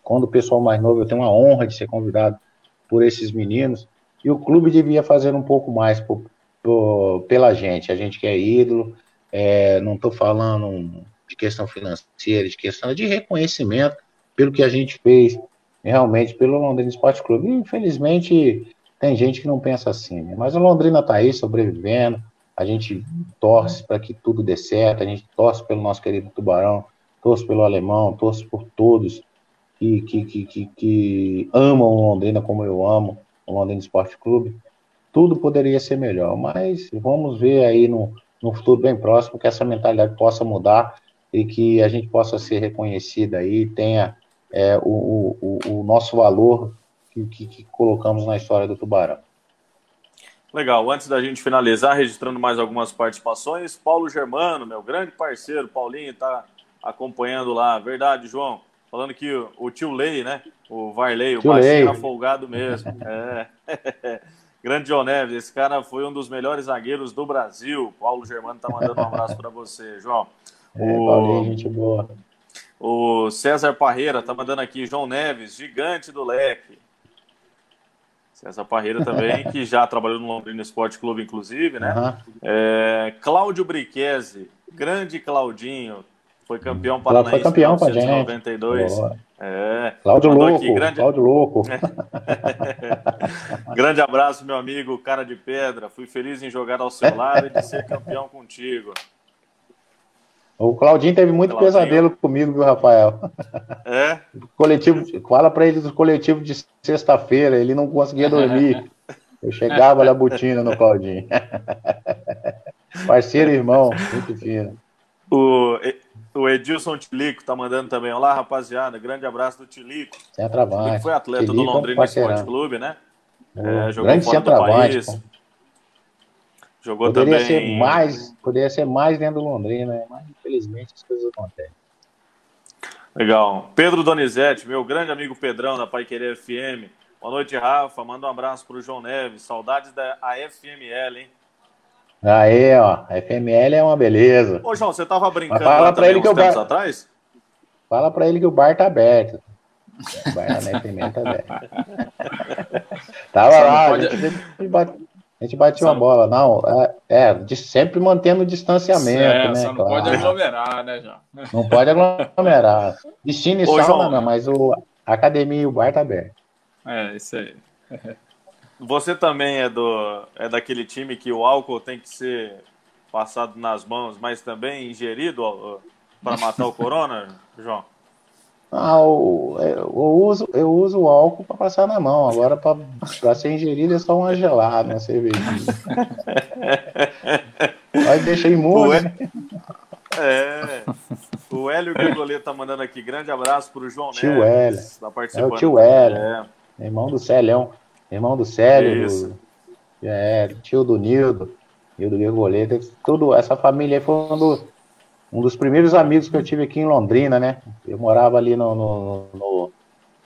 quanto o pessoal mais novo, eu tenho uma honra de ser convidado por esses meninos, e o clube devia fazer um pouco mais por, por, pela gente, a gente que é ídolo, é, não estou falando de questão financeira, de questão de reconhecimento pelo que a gente fez realmente pelo Londrina Esporte Clube. Infelizmente, tem gente que não pensa assim, né? mas o Londrina está aí sobrevivendo. A gente torce para que tudo dê certo, a gente torce pelo nosso querido Tubarão, torce pelo Alemão, torce por todos que, que, que, que, que amam Londrina como eu amo, o Londrina Esporte Clube. tudo poderia ser melhor, mas vamos ver aí no, no futuro bem próximo que essa mentalidade possa mudar e que a gente possa ser reconhecida aí, tenha é, o, o, o, nosso valor que, que, que colocamos na história do Tubarão. Legal, antes da gente finalizar, registrando mais algumas participações, Paulo Germano, meu grande parceiro, Paulinho, está acompanhando lá. Verdade, João. Falando que o, o tio Lei, né? O Varley, o baixinho tá folgado mesmo. [laughs] é. [laughs] Grande João Neves, esse cara foi um dos melhores zagueiros do Brasil. Paulo Germano tá mandando um abraço para você, João. É, o... Paulinho, gente boa. O César Parreira tá mandando aqui, João Neves, gigante do leque. César Parreira também, [laughs] que já trabalhou no Londrina Esporte Clube, inclusive, né? Uhum. É, Cláudio Briquese, grande Claudinho, foi campeão paranaense foi campeão em 1992. É. Cláudio Louco, aqui, grande... Cláudio Louco. [laughs] grande abraço, meu amigo, cara de pedra. Fui feliz em jogar ao seu lado e de ser [laughs] campeão contigo. O Claudinho teve muito Claudinho. pesadelo comigo, viu, Rafael? É? [laughs] Coletivo, fala para ele do coletivo de sexta-feira, ele não conseguia dormir. Eu chegava na botina no Claudinho. [laughs] Parceiro irmão, muito fino. O, o Edilson Tilico tá mandando também. Olá, rapaziada. Grande abraço do Tilico. Centroavante. Foi atleta Tilico do Londrina Esporte Clube, né? É, jogou grande fora do país. Pô. Jogou poderia também. Ser mais, poderia ser mais dentro do Londrina, né? mas infelizmente as coisas acontecem. Legal. Pedro Donizete, meu grande amigo Pedrão da Pai Querer FM. Boa noite, Rafa. Manda um abraço para o João Neves. Saudades da AFML, hein? Aí, ó. A FML é uma beleza. Ô, João, você tava brincando Mas fala pra ele que o bar... atrás? Fala para ele que o bar tá aberto. O bar na FML tá aberto. [laughs] Tava lá. Pode... A gente bateu uma bola, não. É, é, de, sempre mantendo o distanciamento, é, né? Só não claro. pode aglomerar, né, João? Não pode aglomerar. Destino e Ô, sauna, João, não, mas o, a academia e o bar tá aberto. É, isso aí. Você também é do é daquele time que o álcool tem que ser passado nas mãos, mas também ingerido para matar o corona, João? Ah, eu, eu, uso, eu uso o álcool para passar na mão. Agora, para ser ingerido, é só uma gelada, uma cervejinha. [laughs] Aí deixa imune. Né? É. O Hélio Gregoleta tá mandando aqui. Grande abraço para o João tio Neves. Hélio. Tá é o tio Hélio. É. Irmão do Célio. Irmão do Célio. Isso. É, tio do Nildo. Nildo Gregoleta. Tudo, essa família aí foi um dos um dos primeiros amigos que eu tive aqui em Londrina, né? Eu morava ali no, no, no,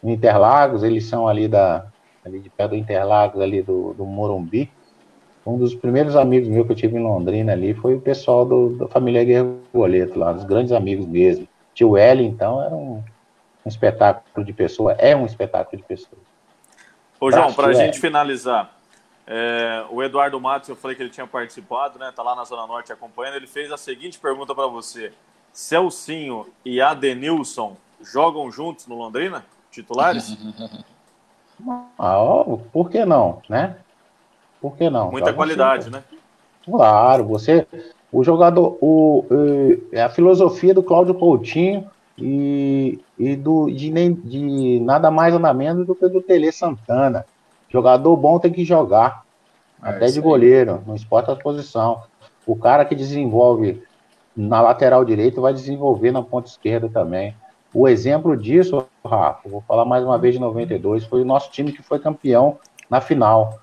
no Interlagos, eles são ali da ali de pé do Interlagos, ali do, do Morumbi. Um dos primeiros amigos meus que eu tive em Londrina ali foi o pessoal do, da família Guerreiro lá, dos grandes amigos mesmo. Tio L, então, era um, um espetáculo de pessoa, é um espetáculo de pessoa. Ô, João, para a gente finalizar, é, o Eduardo Matos, eu falei que ele tinha participado, né? Tá lá na Zona Norte acompanhando. Ele fez a seguinte pergunta para você: Celcinho e Adenilson jogam juntos no Londrina? Titulares? [laughs] Ah, por que não, né? Por que não? Muita qualidade, né? Claro, você. O jogador. O, é a filosofia do Cláudio Coutinho e, e do, de, de nada mais nada menos do que do Tele Santana. Jogador bom tem que jogar. É até de goleiro, não importa a posição. O cara que desenvolve na lateral direita vai desenvolver na ponta esquerda também. O exemplo disso, Rafa, vou falar mais uma vez de 92, foi o nosso time que foi campeão na final.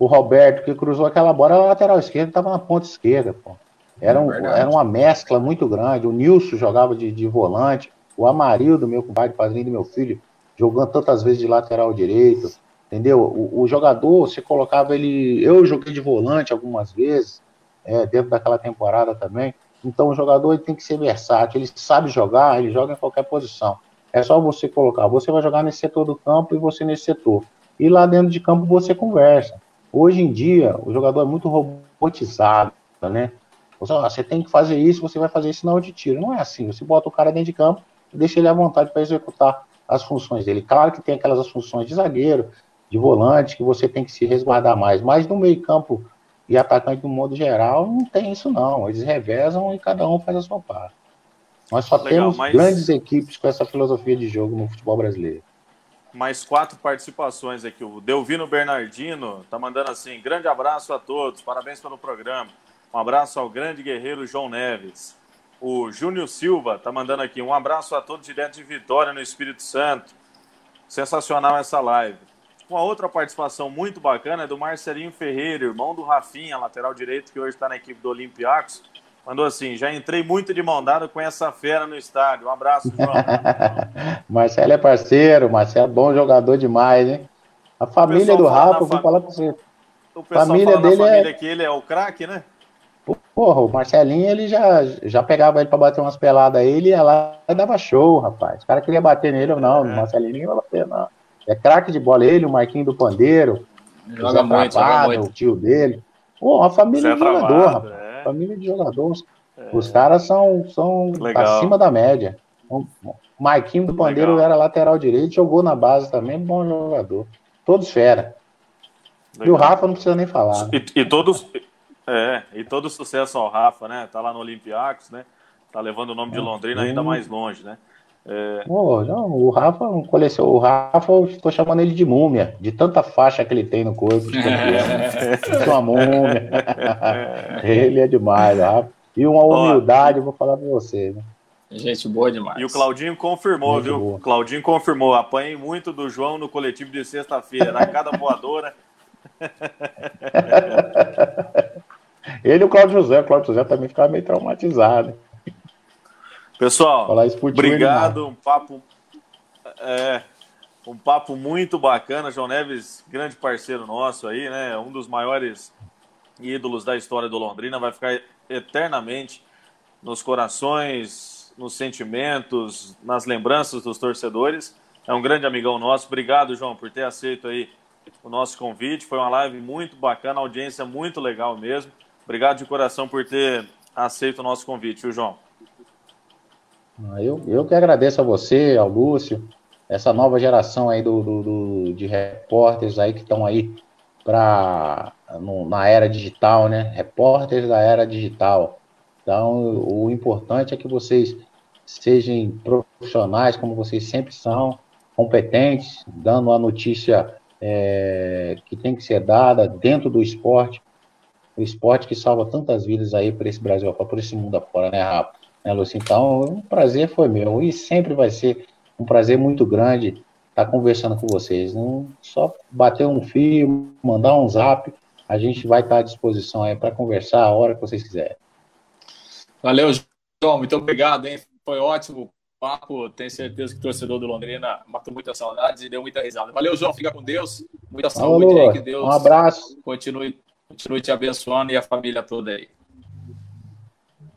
O Roberto, que cruzou aquela bola, a lateral esquerda estava na ponta esquerda. Pô. Era, um, é era uma mescla muito grande. O Nilson jogava de, de volante, o Amarildo, meu compadre, padrinho do meu filho, jogando tantas vezes de lateral direito. Entendeu? O, o, jogador, você colocava ele. Eu joguei de volante algumas vezes, é, dentro daquela temporada também. Então o jogador tem que ser versátil, ele sabe jogar, ele joga em qualquer posição. É só você colocar, você vai jogar nesse setor do campo e você nesse setor. E lá dentro de campo você conversa. Hoje em dia, o jogador é muito robotizado, né? Você, você tem que fazer isso, você vai fazer isso, não de tiro. Não é assim. Você bota o cara dentro de campo e deixa ele à vontade para executar as funções dele. Claro que tem aquelas funções de zagueiro, de volante, que você tem que se resguardar mais. Mas no meio-campo e atacante, no modo geral, não tem isso, não. Eles revezam e cada um faz a sua parte. Nós só Legal, temos mas... grandes equipes com essa filosofia de jogo no futebol brasileiro. mais quatro participações aqui. O Delvino Bernardino tá mandando assim: grande abraço a todos, parabéns pelo programa. Um abraço ao grande guerreiro João Neves. O Júnior Silva tá mandando aqui: um abraço a todos direto de Vitória, no Espírito Santo. Sensacional essa live. Uma outra participação muito bacana é do Marcelinho Ferreira, irmão do Rafinha, lateral direito, que hoje está na equipe do Olympiacos. Mandou assim: já entrei muito de mão dada com essa fera no estádio. Um abraço, João. [laughs] Marcelo é parceiro, Marcelo é bom jogador demais, hein? A família do Rafa, eu vou falar pra você. O pessoal família fala dele família é... que ele é o craque, né? Porra, o Marcelinho, ele já, já pegava ele pra bater umas peladas aí, ele ia lá e dava show, rapaz. O cara queria bater nele ou não, é. o Marcelinho ninguém vai bater, não. É craque de bola, ele, o Marquinho do Pandeiro, joga muito, joga muito. o tio dele. Pô, uma família de jogador, rapaz. É. Família de jogadores. É. Os caras são, são acima da média. O Marquinho do Pandeiro Legal. era lateral direito, jogou na base também, bom jogador. Todos fera. Legal. E o Rafa não precisa nem falar. Né? E, e, todos. É, e todo sucesso ao Rafa, né? Tá lá no Olympiacos, né? Tá levando o nome de Londrina ainda mais longe, né? É... Oh, não, o Rafa, colecion... o Rafa, eu estou chamando ele de múmia, de tanta faixa que ele tem no corpo. De é [laughs] uma múmia. ele é demais, Rafa. E uma humildade, eu vou falar para você, né? Gente boa demais. E o Claudinho confirmou, Muito viu? Boa. Claudinho confirmou. Apanhei muito do João no coletivo de sexta-feira, na cada voadora. [laughs] ele e o Claudio José. O Claudio José também ficava meio traumatizado. Pessoal, obrigado, um papo é, um papo muito bacana. João Neves, grande parceiro nosso aí, né? Um dos maiores ídolos da história do Londrina, vai ficar eternamente nos corações, nos sentimentos, nas lembranças dos torcedores. É um grande amigão nosso. Obrigado, João, por ter aceito aí o nosso convite. Foi uma live muito bacana, audiência muito legal mesmo. Obrigado de coração por ter aceito o nosso convite, viu, João? Ah, eu, eu que agradeço a você, ao Lúcio, essa nova geração aí do, do, do de repórteres aí que estão aí para na era digital, né? Repórteres da era digital. Então, o importante é que vocês sejam profissionais, como vocês sempre são, competentes, dando a notícia é, que tem que ser dada dentro do esporte, o esporte que salva tantas vidas aí para esse Brasil, para esse mundo afora, né, Rafa? Né, Lúcia? Então, o prazer foi meu e sempre vai ser um prazer muito grande estar conversando com vocês. Não só bater um fio, mandar um zap, a gente vai estar à disposição aí para conversar a hora que vocês quiserem. Valeu, João, muito obrigado, hein? Foi ótimo o papo. Tenho certeza que o torcedor do Londrina matou muitas saudades e deu muita risada. Valeu, João, fica com Deus. Muita saúde Alô, aí, que Deus um abraço. Continue, continue te abençoando e a família toda aí.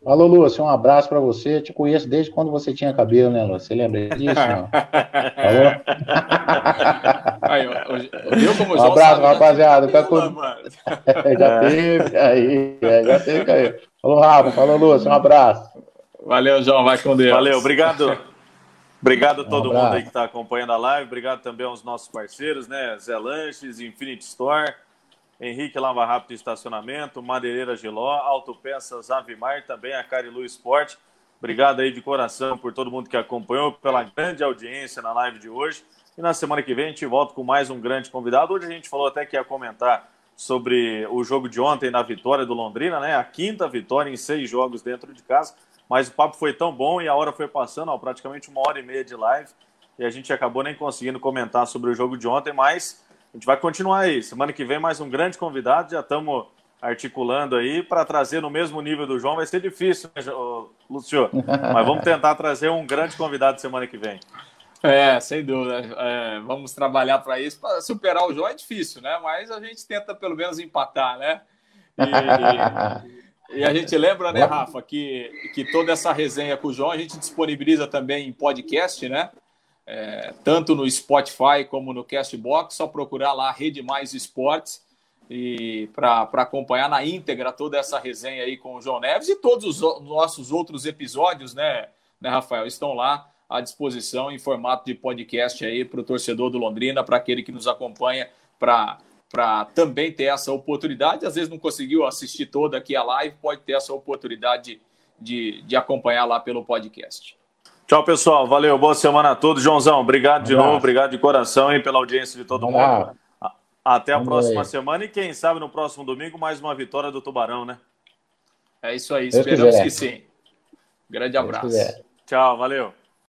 Alô, Lúcio, um abraço para você. Eu te conheço desde quando você tinha cabelo, né, Lúcio? Você lembra disso? Não? [laughs] Falou? Aí, eu, como um abraço, sabe, rapaziada. Tá [laughs] já teve aí, é, já teve aí. Falou, Rafa. Falou, Lúcio. Um abraço. Valeu, João. Vai com Deus. Valeu, obrigado. Obrigado a todo um mundo aí que está acompanhando a live. Obrigado também aos nossos parceiros, né? Zé Lanches, Infinity Store. Henrique Lava Rápido Estacionamento, Madeireira Giló, Autopeças Avimar, também a Carilu Esporte. Obrigado aí de coração por todo mundo que acompanhou, pela grande audiência na live de hoje. E na semana que vem a gente volta com mais um grande convidado. Hoje a gente falou até que ia comentar sobre o jogo de ontem na vitória do Londrina, né? A quinta vitória em seis jogos dentro de casa. Mas o papo foi tão bom e a hora foi passando, ó, praticamente uma hora e meia de live. E a gente acabou nem conseguindo comentar sobre o jogo de ontem, mas a gente vai continuar aí. Semana que vem, mais um grande convidado. Já estamos articulando aí para trazer no mesmo nível do João. Vai ser difícil, né, Lúcio? [laughs] Mas vamos tentar trazer um grande convidado semana que vem. É, sem dúvida. É, vamos trabalhar para isso. Para superar o João é difícil, né? Mas a gente tenta pelo menos empatar, né? E, e a gente lembra, né, Rafa, que, que toda essa resenha com o João a gente disponibiliza também em podcast, né? É, tanto no Spotify como no Castbox, só procurar lá Rede Mais Esportes e para acompanhar na íntegra toda essa resenha aí com o João Neves e todos os nossos outros episódios, né, né Rafael, estão lá à disposição em formato de podcast aí para o torcedor do Londrina, para aquele que nos acompanha, para para também ter essa oportunidade. Às vezes não conseguiu assistir toda aqui a live, pode ter essa oportunidade de, de acompanhar lá pelo podcast. Tchau, pessoal. Valeu. Boa semana a todos. Joãozão, obrigado um de novo. Obrigado de coração e pela audiência de todo mundo. Até a Vamos próxima aí. semana e quem sabe no próximo domingo mais uma vitória do Tubarão, né? É isso aí. Esperamos que sim. Grande abraço. Tchau, valeu.